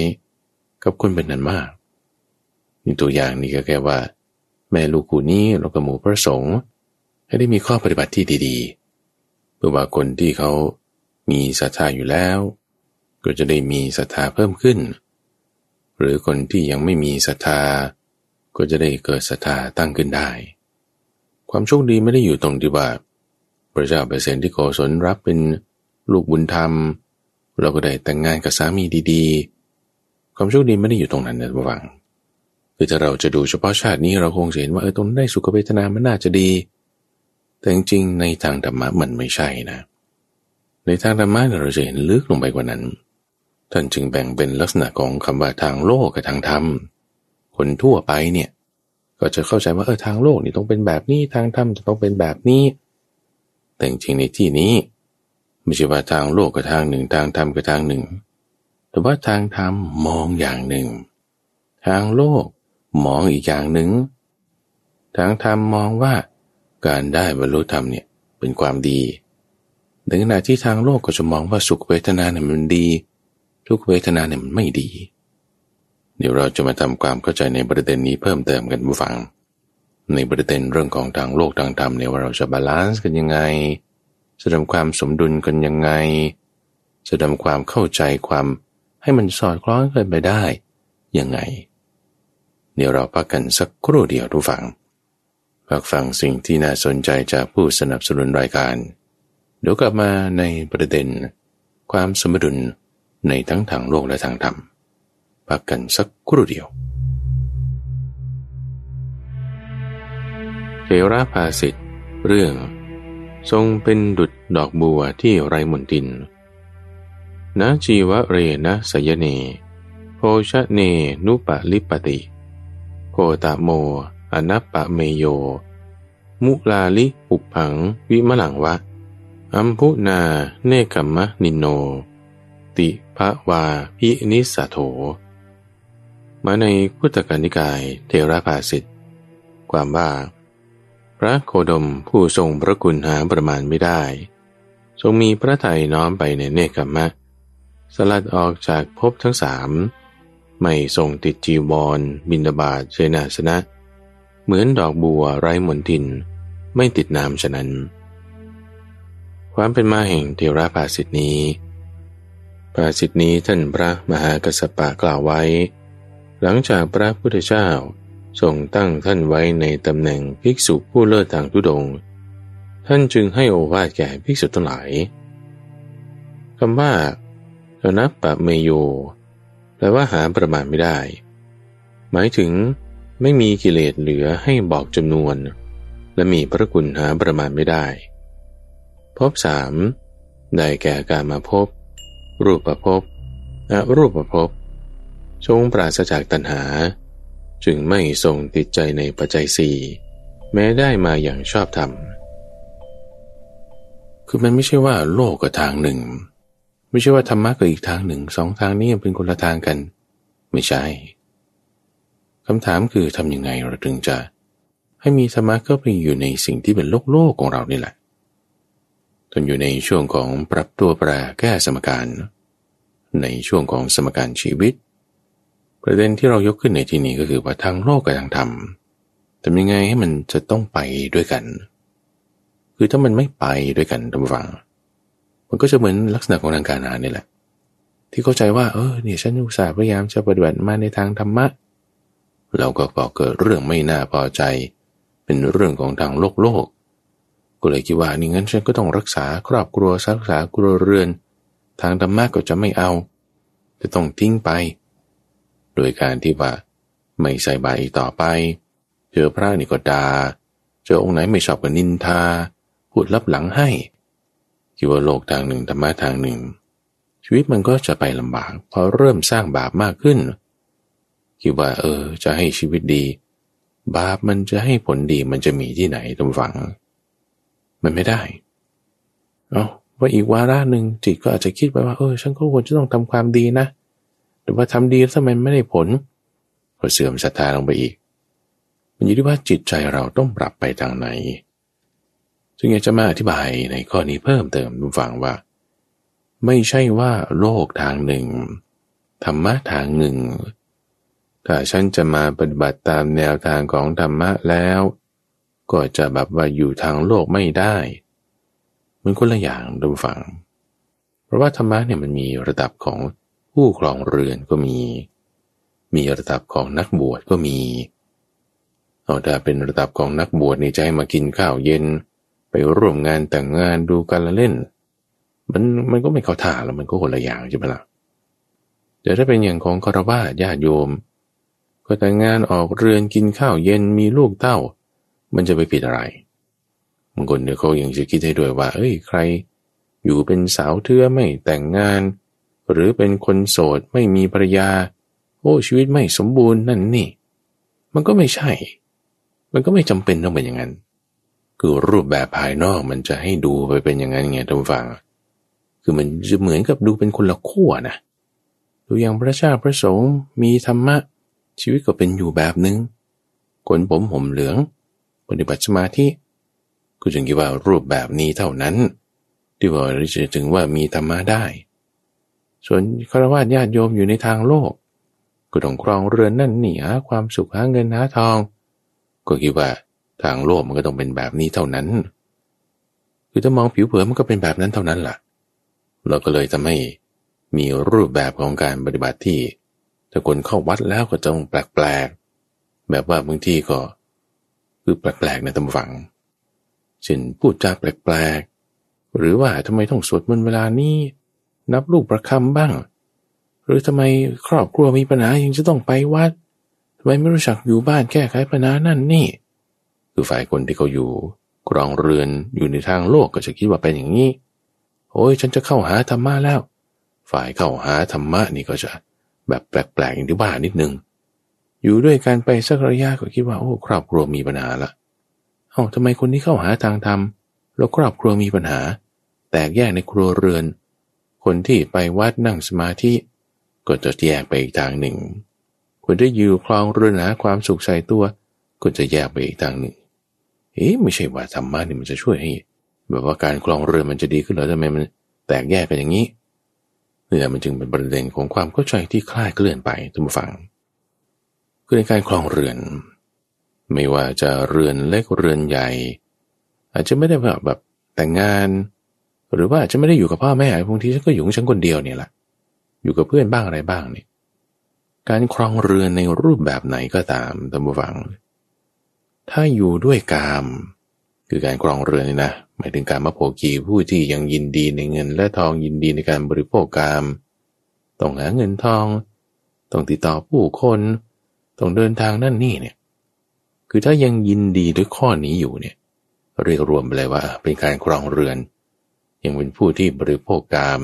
กับคนเป็นนันมากมีตัวอย่างนี้ก็แค่ว่า แม่ลูกคู่นี้เราก็หมู่พระสงฆ์ให้ได้มีข้อปฏิบัติที่ดีๆ เพื่อว่าคนที่เขามีศรัทธาอยู่แล้ว ก็จะได้มีศรัทธาเพิ่มขึ้น หรือคนที่ยังไม่มีศรัทธา ก็จะได้เกิดศรัทธาตั้งขึ้นได้ ความโชคดีไม่ได้อยู่ตรงที่ว่า พระเจ้าเปรตที่โกศลรับเป็นลูกบุญธรรม เราก็ได้แต่งงานกับสามีดีๆ ความโชคดีไม่ได้อยู่ตรงนั้นนะระวังคือถ้าเราจะดูเฉพาะชาตินี้เราคงเห็นว่าเออตรงนั้นได้สุขเวทนามันน่าจะดี แต่จริงๆในทางธรรมะมันไม่ใช่นะ ในทางธรรมะเราจะเห็นลึกลงไปกว่านั้น ท่านจึงแบ่งเป็นลักษณะของคำว่าทางโลกกับทางธรรม คนทั่วไปเนี่ยก็จะเข้าใจว่าเออทางโลกนี่ต้องเป็นแบบนี้ทางธรรมจะต้องเป็นแบบนี้ แต่จริงในที่นี้ไม่ใช่ว่าทางโลกกับทางหนึ่ง ทางธรรมกับทางหนึ่ง แต่ว่าทางธรรมมองอย่างหนึ่ง ทางโลกมองอีกอย่างหนึ่ง ทางธรรมมองว่าการได้บรรลุธรรมเนี่ยเป็นความดีในขณะที่ทางโลกก็จะมองว่าสุขเวทนาเนี่ยมันดี ทุกขเวทนาเนี่ยมันไม่ดี เดี๋ยวเราจะมาทำความเข้าใจในประเด็นนี้เพิ่มเติมท่านผู้ฟัง ในประเด็นเรื่องของทางโลกทางธรรมเนี่ยว่าเราจะ balance กันยังไงจะทำความสมดุลกันยังไงจะทำความเข้าใจความให้มันสอดคล้องกันไปได้ยังไง เดี๋ยวเราพักกันสักครู่เดียวทุกฝังพักฟังสิ่งที่น่าสนใจจากผู้สนับสนุนรายการ เดี๋ยวกลับมาในประเด็น ความสมดุล ในทั้งทางโลกและทางธรรมพักกันสักครู่เดียวเทระภาสิทธิ์เรื่อง ทรงเป็นดุจดอกบัวที่ไรมนตินนาชีวะเรนะสยเน โพชเนนุปลิปติโกตะโม อนัปปะเมโย มุลาลิอุพัง วิมลังวะ อัมพุนา เนกัมมะนิโน ติ ภะวาพินิสโถ มาในพุทธกานิกายเทระภาสิทธ์ความว่า พระโคดมผู้ทรงพระกุณหาประมาณไม่ได้ ทรงมีพระทัยน้อมไปในเนกัมะ สลัดออกจากภพทั้งสามไม่ทรงติดจีวร บินดาบาตเชนาสนะ เหมือนดอกบัวไร้มนทิน ไม่ติดน้ำฉะนั้น ความเป็นมาแห่งเทระภาสิทธินี้ ภาสิทธินี้ท่านพระมหากัสสปะกล่าวไว้ หลังจากพระพุทธเจ้าทรงตั้งท่านไว้ในตำแหน่งภิกษุผู้เลิศทางทุดง ท่านจึงให้โอวาทแก่ภิกษุทั้งหลายคำว่านับปะเมโยแปลว่าหาประมาณไม่ได้ หมายถึงไม่มีกิเลสเหลือให้บอกจำนวน และมีพระคุณหาประมาณไม่ได้ พบสามได้แก่การมาพบ รูปประพบอรูปประพบทรงปราศจากตัณหา จึงไม่ทรงติดใจในปัจจัยสี่แม้ได้มาอย่างชอบธรรม คือมันไม่ใช่ว่าโลกกับทางหนึ่ง ไม่ใช่ว่าธรรมะกับอีกทางหนึ่งสองทางนี้เป็นคนละทางกัน ไม่ใช่คำถามคือทำยังไงเราถึงจะให้มีธรรมะก็ไปอยู่ในสิ่งที่เป็นโลกโลกของเรานี่แหละ จนอยู่ในช่วงของปรับตัวแปรแก้สมการ ในช่วงของสมการชีวิต ประเด็นที่เรายกขึ้นในที่นี้ก็คือว่าทางโลกกับทางธรรมทำยังไงให้มันจะต้องไปด้วยกัน คือถ้ามันไม่ไปด้วยกันท่านฟัง มันก็จะเหมือนลักษณะของทางการงานนี่แหละ ที่เข้าใจว่าเออเนี่ยฉันอุตส่าห์พยายามจะปฏิบัติมาในทางธรรมะเราก็ก่อเกิดเรื่องไม่น่าพอใจ เป็นเรื่องของทางโลกโลก ก็เลยคิดว่านี่งั้นฉันก็ต้องรักษาครอบครัวรักษาครัวเรือน ทางธรรมะก็จะไม่เอา จะต้องทิ้งไป โดยการที่ว่า ไม่ใส่บาตรอีกต่อไป เจอพระนี่ก็ดา่าเจอองค์ไหนไม่ชอบก็นินทาพูดลับหลังให้คิดว่าโลกทางหนึ่งธรรมะทางหนึ่ง ชีวิตมันก็จะไปลำบากพอเริ่มสร้างบาปมากขึ้นคิดว่า เออ จะให้ชีวิตดี บาปมันจะให้ผลดีมันจะมีที่ไหนตรงฝัง มันไม่ได้เอาว่าอีกวาระหนึ่งจิตก็อาจจะคิดไปว่าเออฉันก็ควรจะต้องทำความดีนะแต่ว่าทำดีแล้วทำไมไม่ได้ผล ก็เสื่อมศรัทธาลงไปอีก มันอยู่ที่ว่าจิตใจเราต้องปรับไปทางไหน ซึ่งอยากจะมาอธิบายในข้อนี้เพิ่มเติมดูฟังว่า ไม่ใช่ว่าโลกทางหนึ่งธรรมะทางหนึ่ง ถ้าฉันจะมาปฏิบัติตามแนวทางของธรรมะแล้ว ก็จะแบบว่าอยู่ทางโลกไม่ได้ มันคนละอย่างดูฟัง เพราะว่าธรรมะเนี่ยมันมีระดับของผู้ครองเรือนก็มี มีระดับของนักบวชก็มี เอาถ้าเป็นระดับของนักบวชนี่ใจมากินข้าวเย็น ไปร่วมงานแต่งงานดูการละเล่น มันมันก็ไม่เข้าท่าแล้วมันก็คนละอย่างใช่ไหมล่ะแต่ถ้าเป็นอย่างของคารวะญาติโยม ก็แต่งงานออกเรือนกินข้าวเย็นมีลูกเต้า มันจะไปผิดอะไรบางคนเนี่ยเขายังจะคิดให้ด้วยว่า เอ้ยใคร อยู่เป็นสาวเทือไม่แต่งงาน หรือเป็นคนโสดไม่มีภรรยา โอ้ชีวิตไม่สมบูรณ์นั่นนี่ มันก็ไม่ใช่ มันก็ไม่จำเป็นต้องเป็นอย่างนั้น คือรูปแบบภายนอกมันจะให้ดูไปเป็นอย่างนั้นไงท่านฟัง คือมันจะเหมือนกับดูเป็นคนละขั้วนะดูอย่างพระเจ้าพระสงฆ์มีธรรมะ ชีวิตก็เป็นอยู่แบบหนึง่งคนผมห่มเหลือง ปฏิบัติสมาธิก็จึงคิดว่ารูปแบบนี้เท่านั้น ที่ว่าจะถึงว่ามีธรรมะได้ ส่วนฆราวาสญาติโยมอยู่ในทางโลก ก็ต้องครองเรือนนั่นหนีหาความสุขหาเงินหาทอง ก็คิดว่าทางโลกมันก็ต้องเป็นแบบนี้เท่านั้น คือถ้ามองผิวเผินมันก็เป็นแบบนั้นเท่านั้นล่ะ เราก็เลยทำให้มีรูปแบบของการปฏิบัติที่ถ้าคนเข้าวัดแล้วก็จะต้องแปลกๆแบบว่าบางทีก็ คือแปลกๆในตำฝังเช่นพูดจาแปลกๆ หรือว่าทำไมต้องสวดมนต์เวลานี้ นับลูกประคำบ้าง หรือทำไมครอบครัวมีปัญหายังจะต้องไปวัดทำไมไม่รู้จักอยู่บ้านแก้ไขปัญหานั่นนี่ คือฝ่ายคนที่เขาอยู่กรองเรือนอยู่ในทางโลกก็จะคิดว่าเป็นอย่างนี้ โอ้ยฉันจะเข้าหาธรรมะแล้ว ฝ่ายเข้าหาธรรมะนี่ก็จะแบบแปลกๆอย่างที่ว่านิดนึง อยู่ด้วยกันไปสักระยะก็คิดว่าโอ้ครอบครัวมีปัญหาละเอ้าทำไมคนที่เข้าหาทางธรรมแล้วครอบครัวมีปัญหา แตกแยกในครัวเรือน คนที่ไปวัดนั่งสมาธิก็จะแยกไปอีกทางหนึ่ง คนที่อยู่คลองเรือนหาความสุขใส่ตัว ก็จะแยกไปอีกทางหนึ่ง เอ๊ะไม่ใช่ว่าธรรมะนี่มันจะช่วยให้แบบว่าการคลองเรือนมันจะดีขึ้นหรอทำไมมันแตกแยกกันอย่างนี้เนี่แหละมันจึงเป็นประเด็นของความเข้าใจที่คลาดเคลื่อนไปทุกฝัง คือในการครองเรือน ไม่ว่าจะเรือนเล็กเรือนใหญ่ อาจจะไม่ได้แบบแบบแต่งงาน หรือว่าอาจจะไม่ได้อยู่กับพ่อแม่บางทีฉันก็อยู่ของฉันคนเดียวเนี่ยแหละอยู่กับเพื่อนบ้างอะไรบ้างเนี่ยการครองเรือนในรูปแบบไหนก็ตามท่านผู้ฟัง ถ้าอยู่ด้วยกาม คือการครองเรือนนี่นะหมายถึงการมาโภกีผู้ที่ยังยินดีในเงินและทองยินดีในการบริโภคกาม ต้องหาเงินทอง ต้องติดต่อผู้คน ต้องเดินทางนั่นนี่เนี่ย คือถ้ายังยินดีด้วยข้อนี้อยู่เนี่ย เรียกรวมไปเลยว่า เป็นการครองเรือน ยังเป็นผู้ที่บริโภคกาม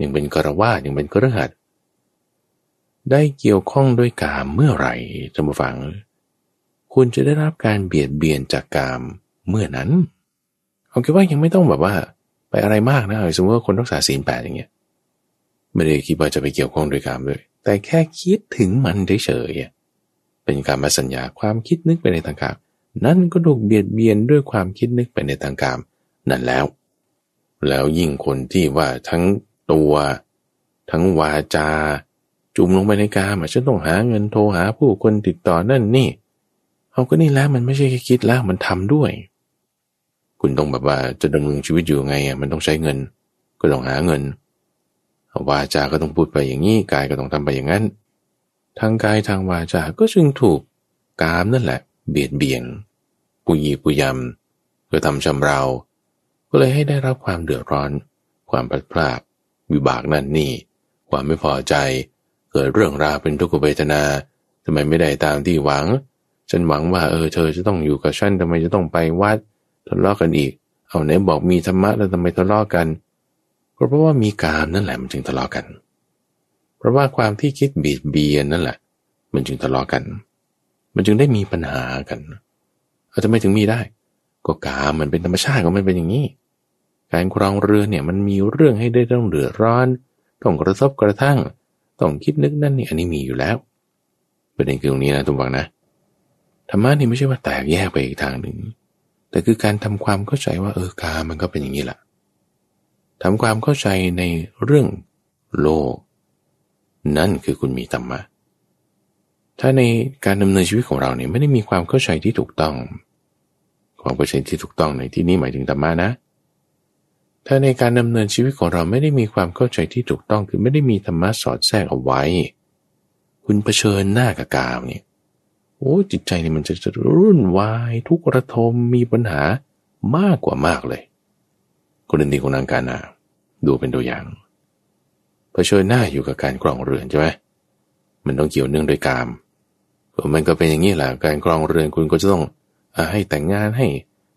ยังเป็นกระว่ายังเป็นกระหัดได้เกี่ยวข้องด้วยกามเมื่อไหร่จำฟัง คุณจะได้รับการเบียดเบียนจากกามเมื่อนั้นเอาคิดว่ายังไม่ต้องแบบว่า ไปอะไรมากนะสมมติว่าคนรักษาศีลแปดอย่างเงี้ยไม่ได้คิดว่าจะไปเกี่ยวข้องด้วยกามเลยแต่แค่คิดถึงมันเฉยๆ เป็นการมาสัญญาความคิดนึกไปในทางกามนั่นก็ถูกเบียดเบียนด้วยความคิดนึกไปในทางกามนั่นแล้ว แล้วยิ่งคนที่ว่าทั้งตัว ทั้งวาจา จุ่มลงไปในกามฉันต้องหาเงินโทรหาผู้คนติดต่อนั่นนี่เอาก็นี่แล้วมันไม่ใช่แค่คิดแล้วมันทำด้วย คุณต้องแบบว่าจะดำเนินชีวิตอยู่ไงอะมันต้องใช้เงิน ก็ต้องหาเงินวาจาก็ต้องพูดไปอย่างนี้กายก็ต้องทำไปอย่างนั้น ทางกายทางวาจาก็จึงถูกกามนั่นแหละ เบียดเบียนปุยีปุยำเพื่อทำชำเรา ก็เลยให้ได้รับความเดือดร้อน ความพลาดพลาดวิบากนั่นนี่ ความไม่พอใจ เกิดเรื่องราวเป็นทุกขเวทนาทำไมไม่ได้ตามที่หวัง ฉันหวังว่าเออเธอจะต้องอยู่กับฉันทำไมจะต้องไปวัดทะเลาะกันอีก เอาไหนบอกมีธรรมะแล้วทำไมทะเลาะกันก็เพราะว่ามีกามนั่นแหละมันจึงทะเลาะกัน ราะว่าความที่คิดบีดเบียนนั่นแหละ มันจึงทะเลาะกัน มันจึงได้มีปัญหากันเอาทำไมถึงมีได้ ก็กามมันเป็นธรรมชาติของมันเป็นอย่างนี้ การครองเรือเนี่ยมันมีเรื่องให้ได้ต้องเดือดร้อนต้องกระทบกระทั่งต้องคิดนึกนั่นนี่อันนี้มีอยู่แล้วประเด็นคือตรงนี้นะทุกฝังนะธรรมะนี่ไม่ใช่ว่าแตกแยกไปอีกทางหนึ่ง แต่คือการทำความเข้าใจว่าเออกามันก็เป็นอย่างนี้แหละทำความเข้าใจในเรื่องโลก นั่นคือคุณมีธรรมะ ถ้าในการดำเนินชีวิตของเราเนี่ยไม่ได้มีความเข้าใจที่ถูกต้อง ความเข้าใจที่ถูกต้องในที่นี้หมายถึงธรรมะนะ ถ้าในการดำเนินชีวิตของเราไม่ได้มีความเข้าใจที่ถูกต้องคือไม่ได้มีธรรมะสอดแทรกเอาไว้ คุณเผชิญหน้ากับกามเนี่ยโอ้จิตใจนี่มันจะจะรุ่นวายทุกระทมมีปัญหามากกว่ามากเลยคนดีของนางกานาดูเป็นตัวอย่าง เผชิญหน้าอยู่กับการกรองเรือนใช่ไหมมันต้องเกี่ยวเนื่องโดยกามมันก็เป็นอย่างนี้แหละการกรองเรือนคุณก็จะต้องอให้แต่งงานให้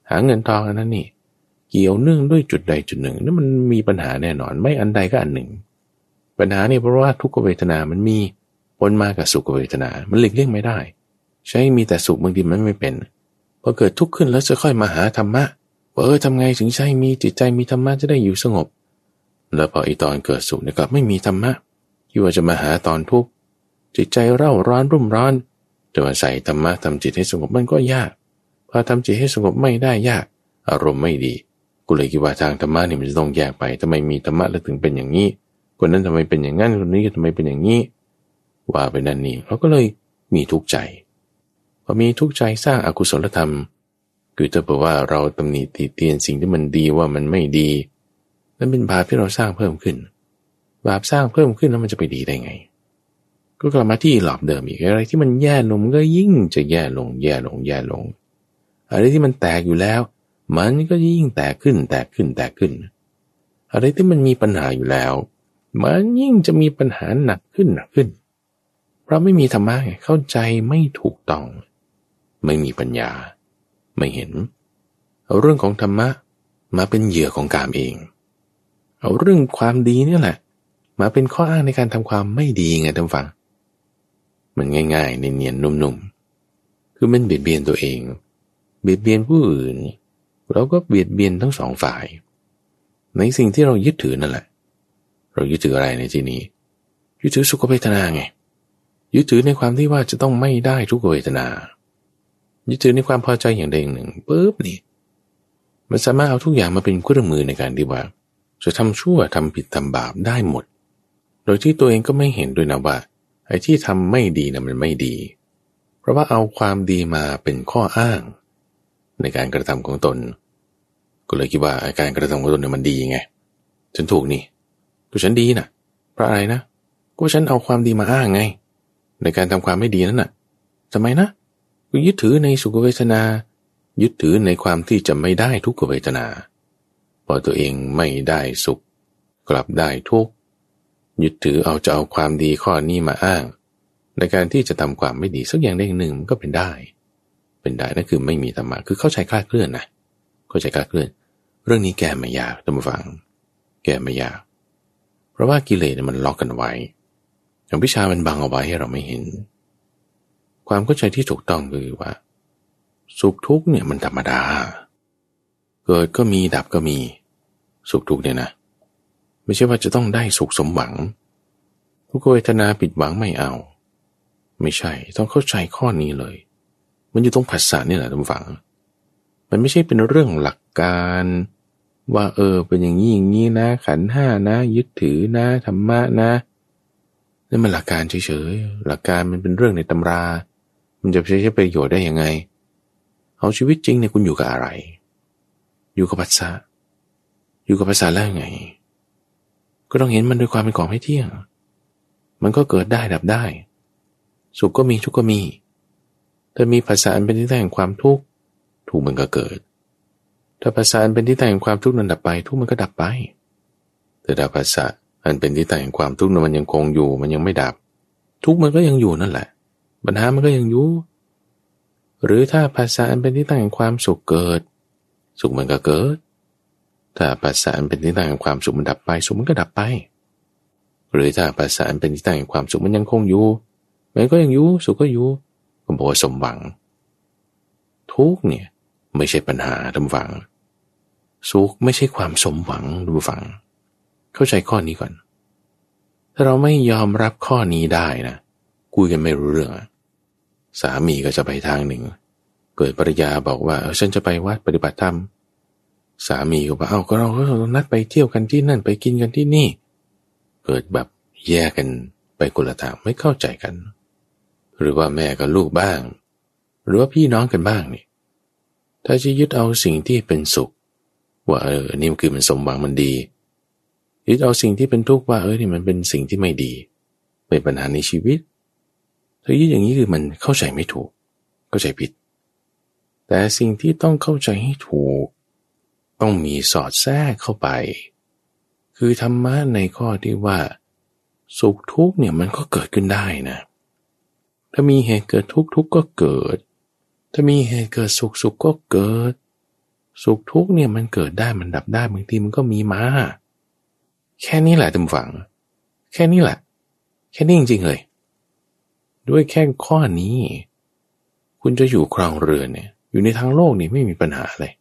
หาเงินทองอันนั้นนี่ เกี่ยวเนื่องด้วยจุดใดจุดหนึ่งนั่นมันมีปัญหาแน่นอน ไม่อันใดก็อันหนึ่ง ปัญหานี่เพราะว่าทุกขเวทนามันมีปนมากับสุขเวทนา มันหลีกเลี่ยงไม่ได้ ใช้มีแต่สุขบางทีมันไม่เป็นพอเกิดทุกข์ขึ้นแล้วจะค่อยมาหาธรรมะว่าเออทำไงถึงใช่มีจิตใจมีธรรมะจะได้อยู่สงบ แล้วพออีตอนเกิดสุขเนี่ยก็ไม่มีธรรมะที่ว่าจะมาหาตอนทุกข์จิตใจเร่าร้อนรุ่มร้อนจะมาใส่ธรรมะทำจิตให้สงบมันก็ยากพอทำจิตให้สงบไม่ได้ยาก อารมณ์ไม่ดีกูเลยคิดว่าทางธรรมะนี่มันจะต้องแยกไปทำไมมีธรรมะแล้วถึงเป็นอย่างนี้คนนั้นทำไมเป็นอย่างนั้นคนนี้ทำไมเป็นอย่างนี้ ว่าไปนั่นนี่เราก็เลยมีทุกข์ใจพอมีทุกข์ใจสร้างอากุศลธรรม คือจะบอกว่าเราตำหนิตีเตียนสิ่งที่มันดีว่ามันไม่ดี นั่นเป็นบาปที่เราสร้างเพิ่มขึ้น บาปสร้างเพิ่มขึ้นแล้วมันจะไปดีได้ไง ก็กลับมาที่หลอบเดิมอีกอะไรที่มันแย่ลงมันก็ยิ่งจะแย่ลง แย่ลงแย่ลง อะไรที่มันแตกอยู่แล้ว มันก็ยิ่งแตกขึ้น แตกขึ้นแตกขึ้น อะไรที่มันมีปัญหาอยู่แล้ว มันยิ่งจะมีปัญหาหนักขึ้นหนักขึ้น เพราะไม่มีธรรมะเข้าใจไม่ถูกต้อง ไม่มีปัญญา ไม่เห็นเอาเรื่องของธรรมะมาเป็นเหยื่อของกามเอง เอาเรื่องความดีนี่แหละ มาเป็นข้ออ้างในการทำความไม่ดีไงท่านฟัง มันง่ายๆเนียนๆนุ่มๆ คือมันเบียดเบียนตัวเอง เบียดเบียนผู้อื่น เราก็เบียดเบียนทั้งสองฝ่าย ในสิ่งที่เรายึดถือนั่นแหละ เรายึดถืออะไรในที่นี้ ยึดถือสุขเวทนาไง ยึดถือในความที่ว่าจะต้องไม่ได้ทุกเวทนา ยึดถือในความพอใจอย่างใดอย่างหนึ่งปุ๊บนี่ มันสามารถเอาทุกอย่างมาเป็นเครื่องมือในการที่ว่า จะทำชั่วทำผิดทำบาปได้หมด โดยที่ตัวเองก็ไม่เห็นด้วยนะว่าไอ้ที่ทำไม่ดีนะมันไม่ดี เพราะว่าเอาความดีมาเป็นข้ออ้าง ในการกระทำของตน ก็เลยคิดว่าการกระทำของตนเนี่ยมันดีไง ฉันถูกนี่ก็ฉันดีนะ่ะ เพราะอะไรนะ ก็ฉันเอาความดีมาอ้างไง ในการทำความไม่ดีนั่นน่ะทำไมนะก็ยึดถือในสุขเวทนา ยึดถือในความที่จะไม่ได้ทุกขเวทนา พอตัวเองไม่ได้สุข กลับได้ทุกข์ยึดถือเอาจะเอาความดีข้อนี้มาอ้าง ในการที่จะทำความไม่ดีสักอย่างใดหนึ่งก็เป็นได้ เป็นได้นั่นคือไม่มีธรรมะคือเข้าใจคลาดเคลื่อนนะเข้าใจคลาดเคลื่อน เรื่องนี้แก้ไม่ยากท่านผู้ฟัง แก้ไม่ยาก เพราะว่ากิเลสมันล็อกกันไว้อย่างวิชามันบังเอาไว้ให้เราไม่เห็น ความเข้าใจที่ถูกต้องคือว่า สุขทุกข์เนี่ยมันธรรมดา เกิดก็มีดับก็มี สุขทุกเนี่ยนะ ไม่ใช่ว่าจะต้องได้สุขสมหวังทุกเวทนาปิดหวังไม่เอา ไม่ใช่ต้องเข้าใจข้อนี้เลย มันอยู่ตรงภาษานี่แหละทุกฝัง มันไม่ใช่เป็นเรื่องหลักการ ว่าเออเป็นอย่างนี้อย่างนี้นะ ขันห้านะ ยึดถือนะธรรมะนะนี่มันหลักการเฉยๆหลักการมันเป็นเรื่องในตำรา มันจะใช้ประโยชน์ได้ยังไง เอาชีวิตจริงเนี่ยคุณอยู่กับอะไร อยู่กับภาษาอยู่กับภาษาแล้วไง ก็ต้องเห็นมันด้วยความเป็นของไม่เที่ยง มันก็เกิดได้ดับได้ สุขก็มีทุกข์ก็มีถ้ามีภาษาอันเป็นที่ตั้งแห่งความทุกข์ทุกข์มันก็เกิด ถ้าภาษาอันเป็นที่ตั้งแห่งความทุกข์นั้นดับไป ทุกข์มันก็ดับไป แต่ถ้าภาษาอันเป็นที่ตั้งแห่งความทุกข์นั้นมันยังคงอยู่ มันยังไม่ดับ ทุกข์มันก็ยังอยู่นั่นแหละ ปัญหามันก็ยังอยู่ หรือถ้าภาษาอันเป็นที่ตั้งแห่งความสุขเกิด สุขมันก็เกิด ถ้าภาษาเป็นที่ตั้งแห่งความสุขมันดับไป สุขมันก็ดับไป หรือถ้าภาษาเป็นที่ตั้งแห่งความสุขมันยังคงอยู่ มันก็ยังอยู่ สุขก็อยู่ก็บอกว่าสมหวัง ทุกเนี่ยไม่ใช่ปัญหาทำฝัง สุขไม่ใช่ความสมหวังดูฝัง เข้าใจข้อนี้ก่อน ถ้าเราไม่ยอมรับข้อนี้ได้นะคุยกันไม่รู้เรื่อง สามีก็จะไปทางหนึ่ง เกิดปริยาบอกว่าฉันจะไปวัดปฏิบัติธรรมสามีก็บอกเอาก็เราก็นัดไปเที่ยวกันที่นั่นไปกินกันที่นี่ เกิดแบบแยกกันไปคนละทางไม่เข้าใจกัน หรือว่าแม่กับลูกบ้าง หรือว่าพี่น้องกันบ้างนี่ถ้าจะยึดเอาสิ่งที่เป็นสุข ว่าเออนี่คือมันสมหวังมันดี ยึดเอาสิ่งที่เป็นทุกข์ว่าเออนี่มันเป็นสิ่งที่ไม่ดีเป็นปัญหาในชีวิตถ้ายึดอย่างนี้คือมันเข้าใจไม่ถูก เข้าใจผิด แต่สิ่งที่ต้องเข้าใจให้ถูก ต้องมีสอดแทรกเข้าไป คือธรรมะในข้อที่ว่า สุขทุกเนี่ยมันก็เกิดขึ้นได้นะ ถ้ามีเหตุเกิดทุกทุกก็เกิด ถ้ามีเหตุเกิดสุขสุขก็เกิด สุขทุกเนี่ยมันเกิดได้มันดับได้บางทีมันก็มีมาแค่นี้แหละทุกฝัง แค่นี้แหละ แค่นี้จริงๆเลย ด้วยแค่ข้อนี้ คุณจะอยู่ครองเรือนเนี่ย อยู่ในทางโลกนี่ไม่มีปัญหาเลย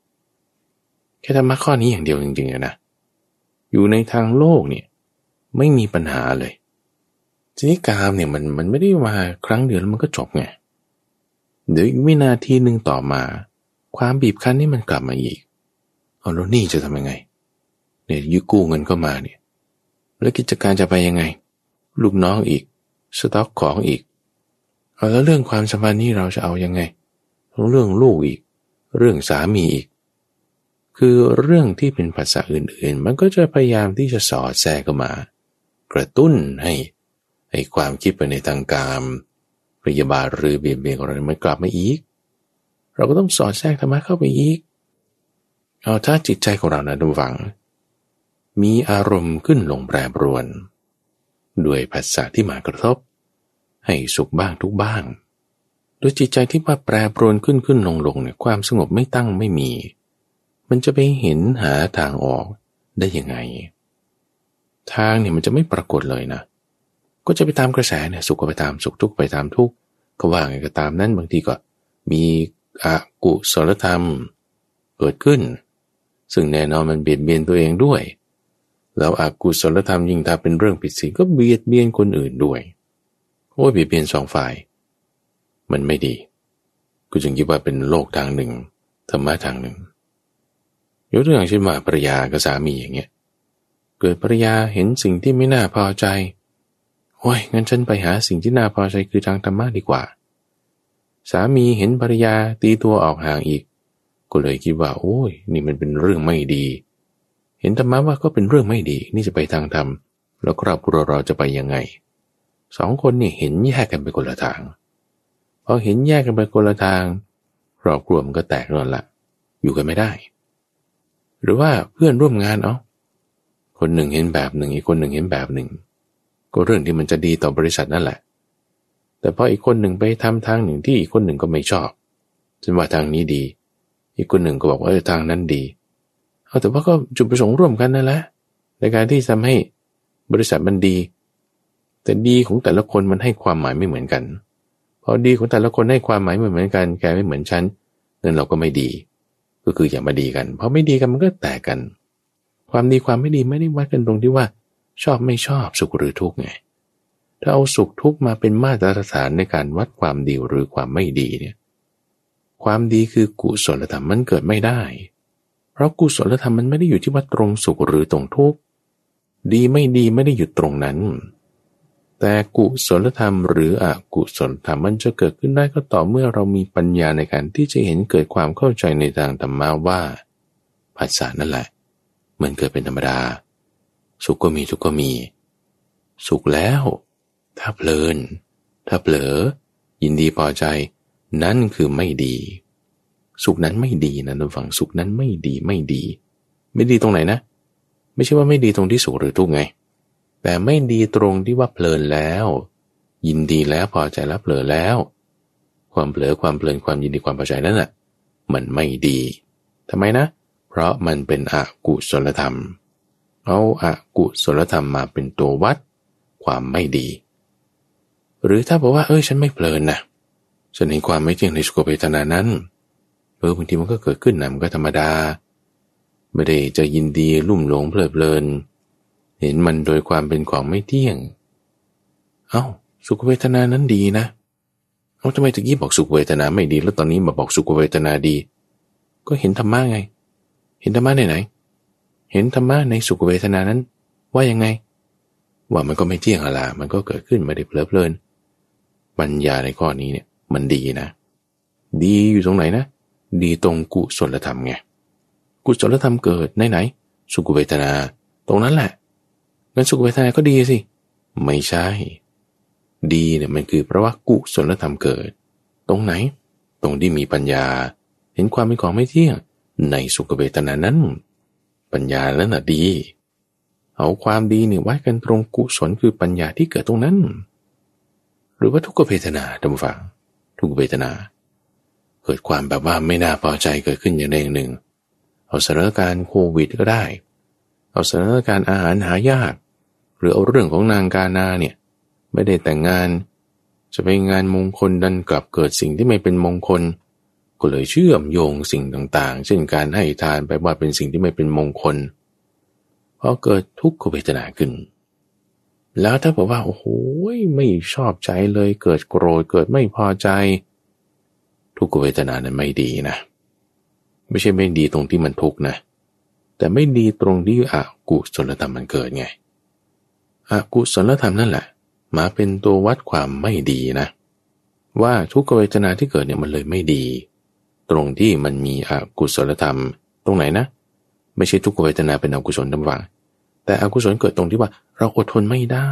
แค่ธรรมะข้อนี้อย่างเดียวจริงๆนะอยู่ในทางโลกเนี่ยไม่มีปัญหาเลยทีนี้กามเนี่ยมันมันไม่ได้มาครั้งเดียวแล้วมันก็จบไงเดี๋ยวอีกวินาทีหนึ่งต่อมา ความบีบคั้นนี่มันกลับมาอีกเอาแล้วนี่จะทำยังไง เนี่ยยึกู้เงินเข้ามาเนี่ย แล้วกิจการจะไปยังไง ลูกน้องอีก สต็อกของอีกเอาแล้วเรื่องความสัมพันธ์นี่เราจะเอายังไง เรื่องลูกอีก เรื่องสามีอีก คือเรื่องที่เป็นภาษาอื่นๆ มันก็จะพยายามที่จะสอดแทรกเข้ามา กระตุ้นให้ให้ความคิดไปในทางการพยาบาทหรือเบียดเบียนของเรามันกลับมาอีก เราก็ต้องสอดแทรกธรรมะเข้าไปอีก เอาถ้าจิตใจของเรานะดูฝัง มีอารมณ์ขึ้นลงแปรปรวน ด้วยภาษาที่มากระทบ ให้สุขบ้างทุกบ้าง โดยจิตใจที่ว่าแปรปรวนขึ้นขึ้นลงลงเนี่ยความสงบไม่ตั้งไม่มี มันจะไปเห็นหาทางออกได้ยังไง ทางเนี่ยมันจะไม่ปรากฏเลยนะ ก็จะไปตามกระแสเนี่ยสุขก็ไปตามสุขทุกข์ไปตามทุกข์ก็ว่าไงก็ตามนั้นบางทีก็มีอกุศลธรรมเกิดขึ้น ซึ่งแน่นอนมันเบียดเบียนตัวเองด้วย แล้วอกุศลธรรมยิ่งถ้าเป็นเรื่องผิดศีลก็เบียดเบียนคนอื่นด้วยโอ้ยเบียดเบียนสองฝ่าย มันไม่ดีกูจึงคิดว่าเป็นโลกทางหนึ่งธรรมะทางหนึ่งยกตัวอย่างเช่นว่าภรรยากับสามีอย่างเงี้ยเกิดภรรยาเห็นสิ่งที่ไม่น่าพอใจโอ้ยงั้นฉันไปหาสิ่งที่น่าพอใจคือทางธรรมะดีกว่า สามีเห็นภรรยาตีตัวออกห่างอีก ก็เลยคิดว่า โอ้ย นี่มันเป็นเรื่องไม่ดี เห็นธรรมะว่าก็เป็นเรื่องไม่ดี นี่จะไปทางธรรม แล้วครอบครัวเราจะไปยังไง สองคนนี่เห็นแยกกันไปคนละทาง พอเห็นแยกกันไปคนละทางครอบครัวมันก็แตกรอนละอยู่กันไม่ได้ หรือว่าเพื่อนร่วมงานเอาคนหนึ่งเห็นแบบหนึ่ง อีกคนหนึ่งเห็นแบบหนึ่ง ก็เรื่องที่มันจะดีต่อบริษัทนั่นแหละ แต่พออีกคนหนึ่งไปทำทางหนึ่งที่อีกคนหนึ่งก็ไม่ชอบฉันว่าทางนี้ดี อีกคนหนึ่งก็บอกว่าทางนั้นดี เอาแต่ว่าก็จุดประสงค์ร่วมกันนั่นแหละในการที่ทำให้บริษัทมันดี แต่ดีของแต่ละคนมันให้ความหมายไม่เหมือนกัน พอดีของแต่ละคนให้ความหมายไม่เหมือนกัน แกไม่เหมือนฉันนั่นเราก็ไม่ดี ก็คืออย่ามาดีกัน เพราะไม่ดีกันมันก็แตกกัน ความดีความไม่ดีไม่ได้วัดกันตรงที่ว่า ชอบไม่ชอบสุขหรือทุกข์ไง ถ้าเอาสุขทุกข์มาเป็นมาตรฐานในการวัดความดีหรือความไม่ดีเนี่ย ความดีคือกุศลธรรมมันเกิดไม่ได้ เพราะกุศลธรรมมันไม่ได้อยู่ที่ว่าตรงสุขหรือตรงทุกข์ ดีไม่ดีไม่ได้อยู่ตรงนั้น แต่กุศลธรรมหรืออกุศลธรรมมันจะเกิดขึ้นได้ก็ต่อเมื่อเรามีปัญญาในการที่จะเห็นเกิดความเข้าใจในทางธรรมะว่าภาษานั่นแหละ มันเกิดเป็นธรรมดา สุขก็มีทุกข์ก็มี สุขแล้ว ถ้าเพลิน ถ้าเผลอ ยินดีพอใจ นั่นคือไม่ดี สุขนั้นไม่ดีนะทุกฝั่งสุขนั้นไม่ดีไม่ดี ไม่ดีตรงไหนนะ ไม่ใช่ว่าไม่ดีตรงที่สุขหรือทุกข์ไง แต่ไม่ดีตรงที่ว่าเพลินแล้ว ยินดีแล้วพอใจแล้วเผลอแล้ว ความเผลอความเพลินความยินดีความพอใจนั่นแหละมันไม่ดีทำไมนะ เพราะมันเป็นอกุศลธรรม เอาอากุศลธรรมมาเป็นตัววัด ความไม่ดี หรือถ้าบอกว่า เอ้ยฉันไม่เพลินนะฉันเห็นความไม่จริงในสุขเวทนานั้นเออบางทีมันก็เกิดขึ้นนะมันก็ธรรมดา ไม่ได้จะยินดีลุ่มหลงเพลิดเพลิน เห็นมันโดยความเป็นของไม่เที่ยง เอา้า สุขเวทนานั้นดีนะ เอาทำไมตะกี้บอกสุขเวทนาไม่ดี แล้วตอนนี้มาบอกสุขเวทนาดี ก็เห็นธรรมะไง เห็นธรรมะไหนไหน เห็นธรรมะในสุขเวทนานั้น ว่ายังไง ว่ามันก็ไม่เที่ยงอะไรมันก็เกิดขึ้นไม่ได้เพลิดเพลิน ปัญญาในข้อนี้เนี่ย มันดีนะ ดีอยู่ตรงไหนนะ ดีตรงกุศลธรรมไง กุศลธรรมเกิดในไหน สุขเวทนา ตรงนั้นแหละ งั้นสุขเวทนาก็ดีสิ ไม่ใช่ ดีเนี่ยมันคือเพราะว่ากุศลธรรมเกิด ตรงไหน ตรงที่มีปัญญา เห็นความเป็นของไม่เที่ยงในสุขเวทนานั้น ปัญญาแล้วน่ะดี เอาความดีเนี่ไว้กันตรงกุศลคือปัญญาที่เกิดตรงนั้น หรือว่าทุกขเวทนาท่านฟัง ทุกเวทนา เกิดความแบบว่าไม่น่าพอใจเกิดขึ้นอย่างใดอย่างหนึ่ง เอาสถานการณ์โควิดก็ได้ เอาสถานการณ์อาหารหายาก หรือเอาเรื่องของนางกานาเนี่ยไม่ได้แต่งงาน จะไปงานมงคลดันกลับเกิดสิ่งที่ไม่เป็นมงคล ก็เลยเชื่อมโยงสิ่งต่างๆ เช่นการให้ทานไปว่าเป็นสิ่งที่ไม่เป็นมงคลพอเกิดทุกขเวทนาขึ้น แล้วถ้าบอกว่าโอ้โหไม่ชอบใจเลยเกิดโกรธเกิดไม่พอใจ ทุกขเวทนานั้นไม่ดีนะ ไม่ใช่ไม่ดีตรงที่มันทุกข์นะ แต่ไม่ดีตรงที่อกุศลธรรมมันเกิดไง อกุศลธรรมนั่นแหละ มาเป็นตัววัดความไม่ดีนะ ว่าทุกขเวทนาที่เกิดเนี่ยมันเลยไม่ดี ตรงที่มันมีอกุศลธรรม ตรงไหนนะ ไม่ใช่ทุกขเวทนาเป็นอกุศลทั้งวังแต่อกุศลเกิดตรงที่ว่าเราอดทนไม่ได้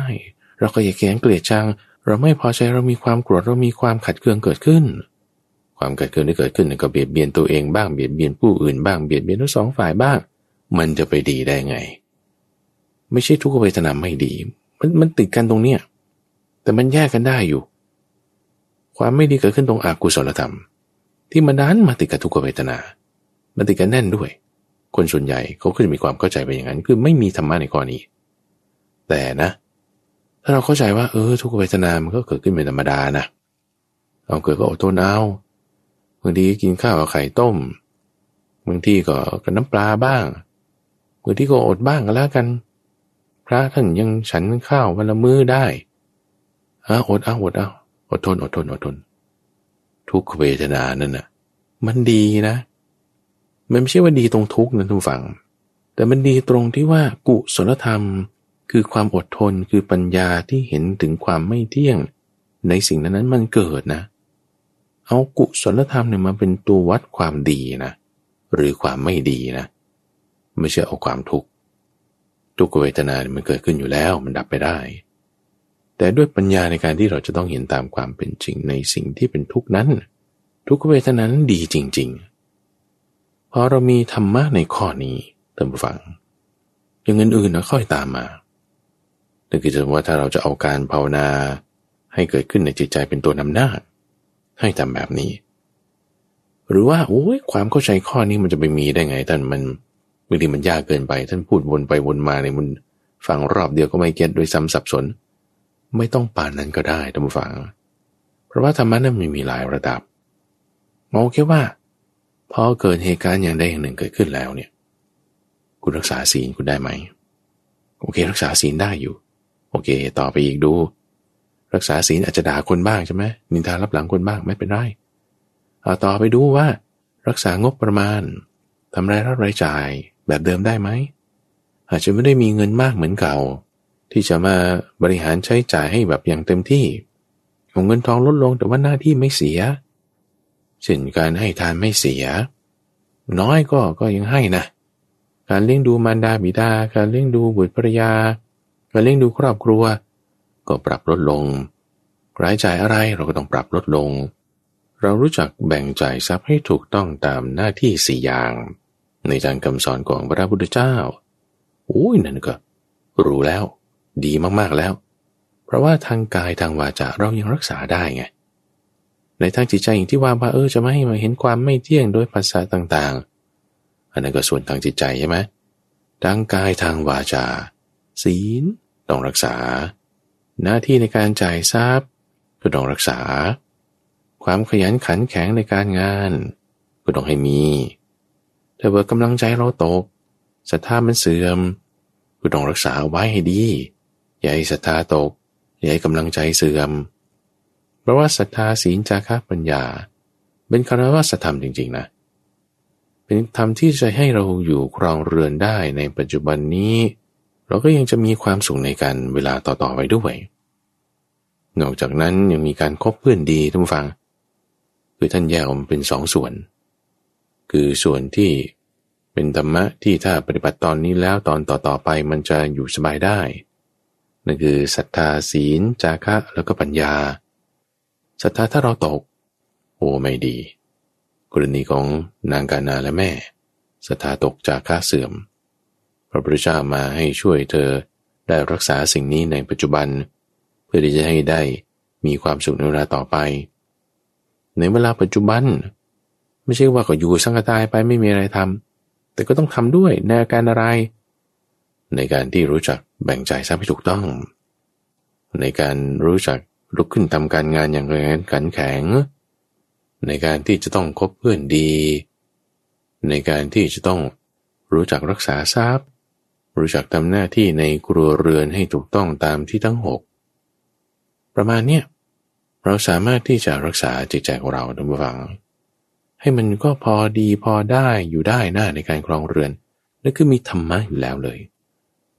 เราก็อยากแข็งเกลียดชัง เราไม่พอใจเรามีความโกรธเรามีความขัดเคืองเกิดขึ้น ความขัดเคืองที่เกิดขึ้นก็เบียดเบียนตัวเองบ้างเบียดเบียนผู้อื่นบ้างเบียดเบียนทั้งสองฝ่ายบ้าง มันจะไปดีได้ไง ไม่ใช่ทุกขเวทนาไม่ดี มันมันติดกันตรงเนี้ยแต่มันแยกกันได้อยู่ ความไม่ดีเกิดขึ้นตรงอกุศลธรรม ที่มันดันมาติดกับทุกขเวทนา มันติดกันแน่นด้วย คนส่วนใหญ่เขาก็จะมีความเข้าใจไปอย่างนั้น คือไม่มีธรรมะในข้อนี้แต่นะ ถ้าเราเข้าใจว่าเออ ทุกขเวทนา มันก็เกิดขึ้นเป็นธรรมดานะเอาเกิดก็อดทนเอาบางทีกินข้าวกับไข่ต้มบางทีก็กับน้ำปลาบ้างบางทีก็อดบ้างก็แล้วกัน พระท่านยังฉันข้าววันละมื้อได้อาอดเอาอดเอาอดทนอดทนอดทน ทุกเวทนานั่นน่ะ มันดีนะ มันไม่ใช่ว่าดีตรงทุกนะทุกฝัง แต่มันดีตรงที่ว่ากุศลธรรม คือความอดทนคือปัญญาที่เห็นถึงความไม่เที่ยง ในสิ่งนั้นนั้นมันเกิดนะ เอากุศลธรรมเนี่ยมาเป็นตัววัดความดีนะ หรือความไม่ดีนะ ไม่ใช่เอาความทุกข์ ทุกเวทนามันเกิดขึ้นอยู่แล้วมันดับไปได้ แต่ด้วยปัญญาในการที่เราจะต้องเห็นตามความเป็นจริงในสิ่งที่เป็นทุกข์นั้น ทุกเวทนานั้นดีจริง ๆ พอเรามีธรรมะในข้อนี้เติมฟัง อย่างอื่นๆนะค่อยตามมานั่นคือจะว่าถ้าเราจะเอาการภาวนาให้เกิดขึ้นในจิตใจเป็นตัวนำหน้า ให้ทำแบบนี้ หรือว่าโอ้ยความเข้าใจข้อนี้มันจะไปมีได้ไงท่านมัน บางทีมันยากเกินไป ท่านพูดวนไปวนมาในมันฟังรอบเดียวก็ไม่เก็ตโดยซ้ำสับสน ไม่ต้องป่านนั้นก็ได้ท่านผู้ฟัง เพราะว่าธรรมะนั้นมีหลายระดับมองแค่ว่าพอเกิดเหตุการณ์อย่างใดอย่างหนึ่งเกิดขึ้นแล้วเนี่ย คุณรักษาศีลคุณได้ไหม โอเค รักษาศีลได้อยู่ โอเค ต่อไปอีกดู รักษาศีลอาจจะด่าคนบ้างใช่ไหมนินทารับหลังคนบ้างไม่เป็นไรเอาต่อไปดูว่า รักษางบประมาณทำรายรับรายจ่าย แบบเดิมได้ไหม อาจจะไม่ได้มีเงินมากเหมือนเก่า ที่จะมาบริหารใช้จ่ายให้แบบอย่างเต็มที่ของเงินทองลดลงแต่ว่าหน้าที่ไม่เสียเช่นการให้ทานไม่เสีย น้อยก็ก็ยังให้นะ การเลี้ยงดูมารดาบิดา การเลี้ยงดูบุตรภรรยา การเลี้ยงดูครอบครัว ก็ปรับลดลงรายจ่ายอะไรเราก็ต้องปรับลดลง เรารู้จักแบ่งจ่ายทรัพย์ให้ถูกต้องตามหน้าที่สี่อย่าง ในทางคำสอนของพระพุทธเจ้าโอ้ยนั่นก็รู้แล้ว ดีมากๆแล้ว เพราะว่าทางกายทางวาจาเรายังรักษาได้ไงในทางจิตใจอย่างที่ว่าว่าเออจะไม่ให้มาเห็นความไม่เที่ยงโดยภาษาต่างๆ อันนั้นก็ส่วนทางจิตใจใช่ไหมทางกายทางวาจา ศีลต้องรักษา หน้าที่ในการจ่ายทรัพย์ก็ต้องรักษา ความขยันขันแข็งในการงาน ก็ต้องให้มี แต่ว่ากำลังใจเราตกศรัทธามันเสื่อมก็ต้องรักษาไว้ให้ดี อย่าให้ศรัทธาตก อย่าให้กำลังใจเสื่อม เพราะว่าศรัทธาศีลจาระปัญญา เป็นคารวะธรรมจริง ๆ นะ เป็นธรรมที่จะให้เราอยู่ครองเรือนได้ในปัจจุบันนี้ เราก็ยังจะมีความสุขในการเวลาต่อๆไปด้วย นอกจากนั้นยังมีการคบเพื่อนดีทุกฟัง คือท่านแยกออกเป็นสองส่วน คือส่วนที่เป็นธรรมะที่ถ้าปฏิบัติตอนนี้แล้วตอนต่อๆไปมันจะอยู่สบายได้ นั่นคือศรัทธาศีล จาคะแล้วก็ปัญญาศรัทธาถ้าเราตก โอ้ไม่ดี กรณีของนางกานาและแม่ศรัทธาตกจาค่าเสื่อม พระพุทธเจ้ามาให้ช่วยเธอได้รักษาสิ่งนี้ในปัจจุบัน เพื่อที่จะให้ได้มีความสุขในเวลาต่อไป ในเวลาปัจจุบัน ไม่ใช่ว่าก็อยู่สังกตายไปไม่มีอะไรทำแต่ก็ต้องทำด้วยในอาการอะไร ในการที่รู้จักแบ่งใจทรัพย์ให้ถูกต้อง ในการรู้จักลุกขึ้นทำการงานอย่างแรงขันแข็ง ในการที่จะต้องคบเพื่อนดี ในการที่จะต้องรู้จักรักษาทรัพย์ รู้จักทำหน้าที่ในครัวเรือนให้ถูกต้องตามที่ทั้งหกประมาณเนี้ยเราสามารถที่จะรักษาจิตใจของเราดังฟัง ให้มันก็พอดีพอได้อยู่ได้หน้าในการครองเรือนนั่นคือมีธรรมะอยู่แล้วเลย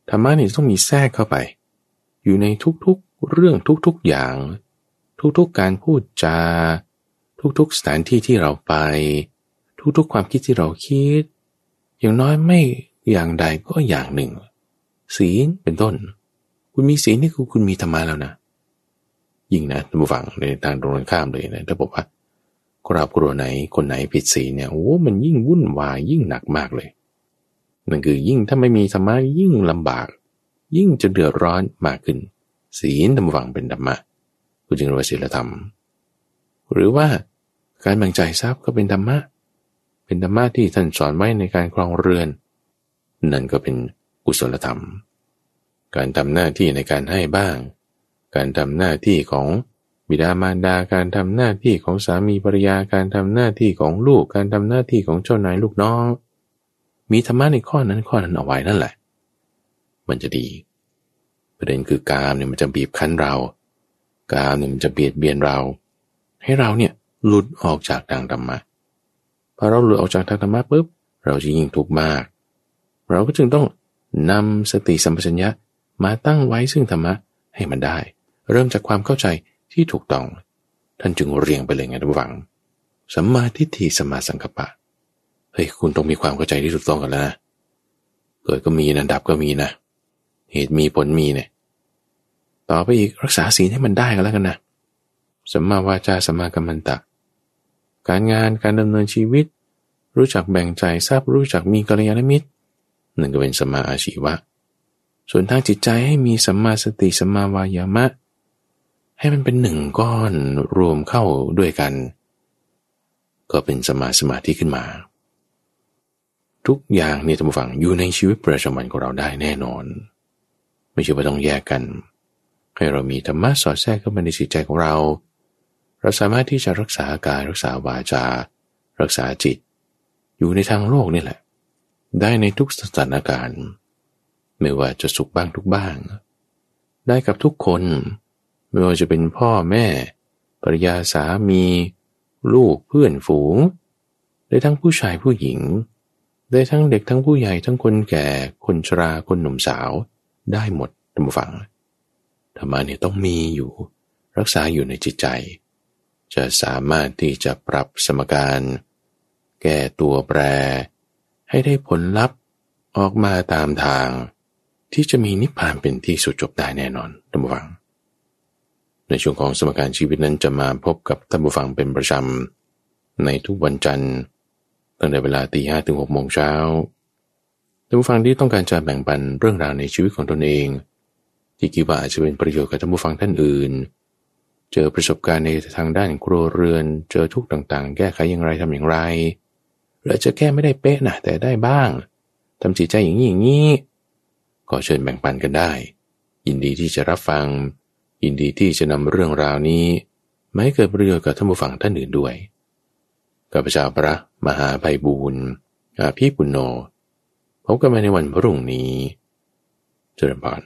ธรรมะนี่ต้องมีแทรกเข้าไป อยู่ในทุกๆเรื่องทุกๆอย่าง ทุกๆการพูดจา ทุกๆสถานที่ที่เราไป ทุกๆความคิดที่เราคิด อย่างน้อยไม่อย่างใดก็อย่างหนึ่ง ศีลเป็นต้น คุณมีศีลนี่คือคุณมีธรรมะแล้วนะยิ่งนะท่านผู้ฟังในทางตรงกันข้ามเลยนะถ้าบอกว่า ครอบครัวไหนคนไหนผิดศีลเนี่ยโอ้มันยิ่งวุ่นวายยิ่งหนักมากเลยนั่นคือยิ่งถ้าไม่มีธรรมะยิ่งลำบาก ยิ่งจะเดือดร้อนมากขึ้น ศีลธรรมวังเป็นธรรมะกูจึงเรียกว่าศีลธรรม หรือว่าการแบ่งใจทรัพย์ก็เป็นธรรมะ เป็นธรรมะที่ท่านสอนไว้ในการครองเรือน นั่นก็เป็นกุศลธรรม การทำหน้าที่ในการให้บ้าง การทำหน้าที่ของ บิดามารดาการทำหน้าที่ของสามีภรรยาการทำหน้าที่ของลูกการทำหน้าที่ของเจ้านายลูกน้อง มีธรรมะในข้อนั้นข้อนั้นเอาไว้นั่นแหละ มันจะดี ประเด็นคือกามเนี่ยมันจะบีบคั้นเรา กามเนี่ยมันจะเบียดเบียนเรา ให้เราเนี่ยหลุดออกจากทางธรรมะพอเราหลุดออกจากทางธรรมะปุ๊บเราจะยิ่งทุกข์มาก เราก็จึงต้องนำสติสัมปชัญญะมาตั้งไว้ซึ่งธรรมะให้มันได้ เริ่มจากความเข้าใจ ที่ถูกต้อง ท่านจึงเรียงไปเลยไงทุกฝังสัมมาทิฏฐิสัมมาสังกัปปะเฮ้ยคุณต้องมีความเข้าใจที่ถูกต้องกันแล้วนะเกิดก็มีนะดับก็มีนะ เหตุมีผลมีเนี่ย ต่อไปอีกรักษาศีลให้มันได้ก็แล้วกันนะสัมมาวาจาสัมมากัมมันตะ การงานการดำเนินชีวิต รู้จักแบ่งใจทราบรู้จักมีกัลยาณมิตรนั่นก็เป็นสัมมาอาชีวะ ส่วนทางจิตใจให้มีสัมมาสติสัมมาวายามะ ให้มันเป็นหนึ่งก้อนรวมเข้าด้วยกัน ก็เป็นสมาสมาธิขึ้นมา ทุกอย่างนี่ท่านผู้ฟังอยู่ในชีวิตประจำวันของเราได้แน่นอน ไม่ใช่ว่าต้องแยกกัน ให้เรามีธรรมะสอดแทรกเข้ามาในจิตใจของเรา เราสามารถที่จะรักษากายรักษาวาจา รักษาจิต อยู่ในทางโลกนี่แหละ ได้ในทุกสถานการณ์ ไม่ว่าจะสุขบ้างทุกบ้าง ได้กับทุกคน ไม่ว่าจะเป็นพ่อแม่ ภรรยาสามี ลูกเพื่อนฝูง ได้ทั้งผู้ชายผู้หญิง ได้ทั้งเด็กทั้งผู้ใหญ่ทั้งคนแก่คนชราคนหนุ่มสาวได้หมดท่านผู้ฟังธรรมะเนี่ยต้องมีอยู่ รักษาอยู่ในจิตใจ จะสามารถที่จะปรับสมการ แก้ตัวแปร ให้ได้ผลลัพธ์ออกมาตามทาง ที่จะมีนิพพานเป็นที่สุดจบได้แน่นอนท่านผู้ฟัง ในช่วงของสมการชีวิตนั้นจะมาพบกับท่านผู้ฟังเป็นประจำในทุกวันจันทร์ตั้งแต่เวลาตีห้ถึงหกโมงเช้าท่านผู้ฟังที่ต้องการจะแบ่งปันเรื่องราวในชีวิตของตนเอง ที่คิดว่าจะเป็นประโยชน์กับท่านผู้ฟังท่านอื่น เจอประสบการณ์ในทางด้านครัวเรือน เจอทุกต่างๆ แก้ไขอย่างไรทำอย่างไรเราจะแก้ไม่ได้เป๊ะนะแต่ได้บ้างทำจิตใจอย่างนี้อย่างนี้ก็เชิญแบ่งปันกันได้ ยินดีที่จะรับฟัง ยินดีที่จะนำเรื่องราวนี้มาให้เกิดประโยชน์กับท่านผู้ฟังท่านอื่นด้วยกับพระชาพระมหาไพบูรณ์อาภีปุณโญพบกันใหม่ในวันพรุ่งนี้เจริญพร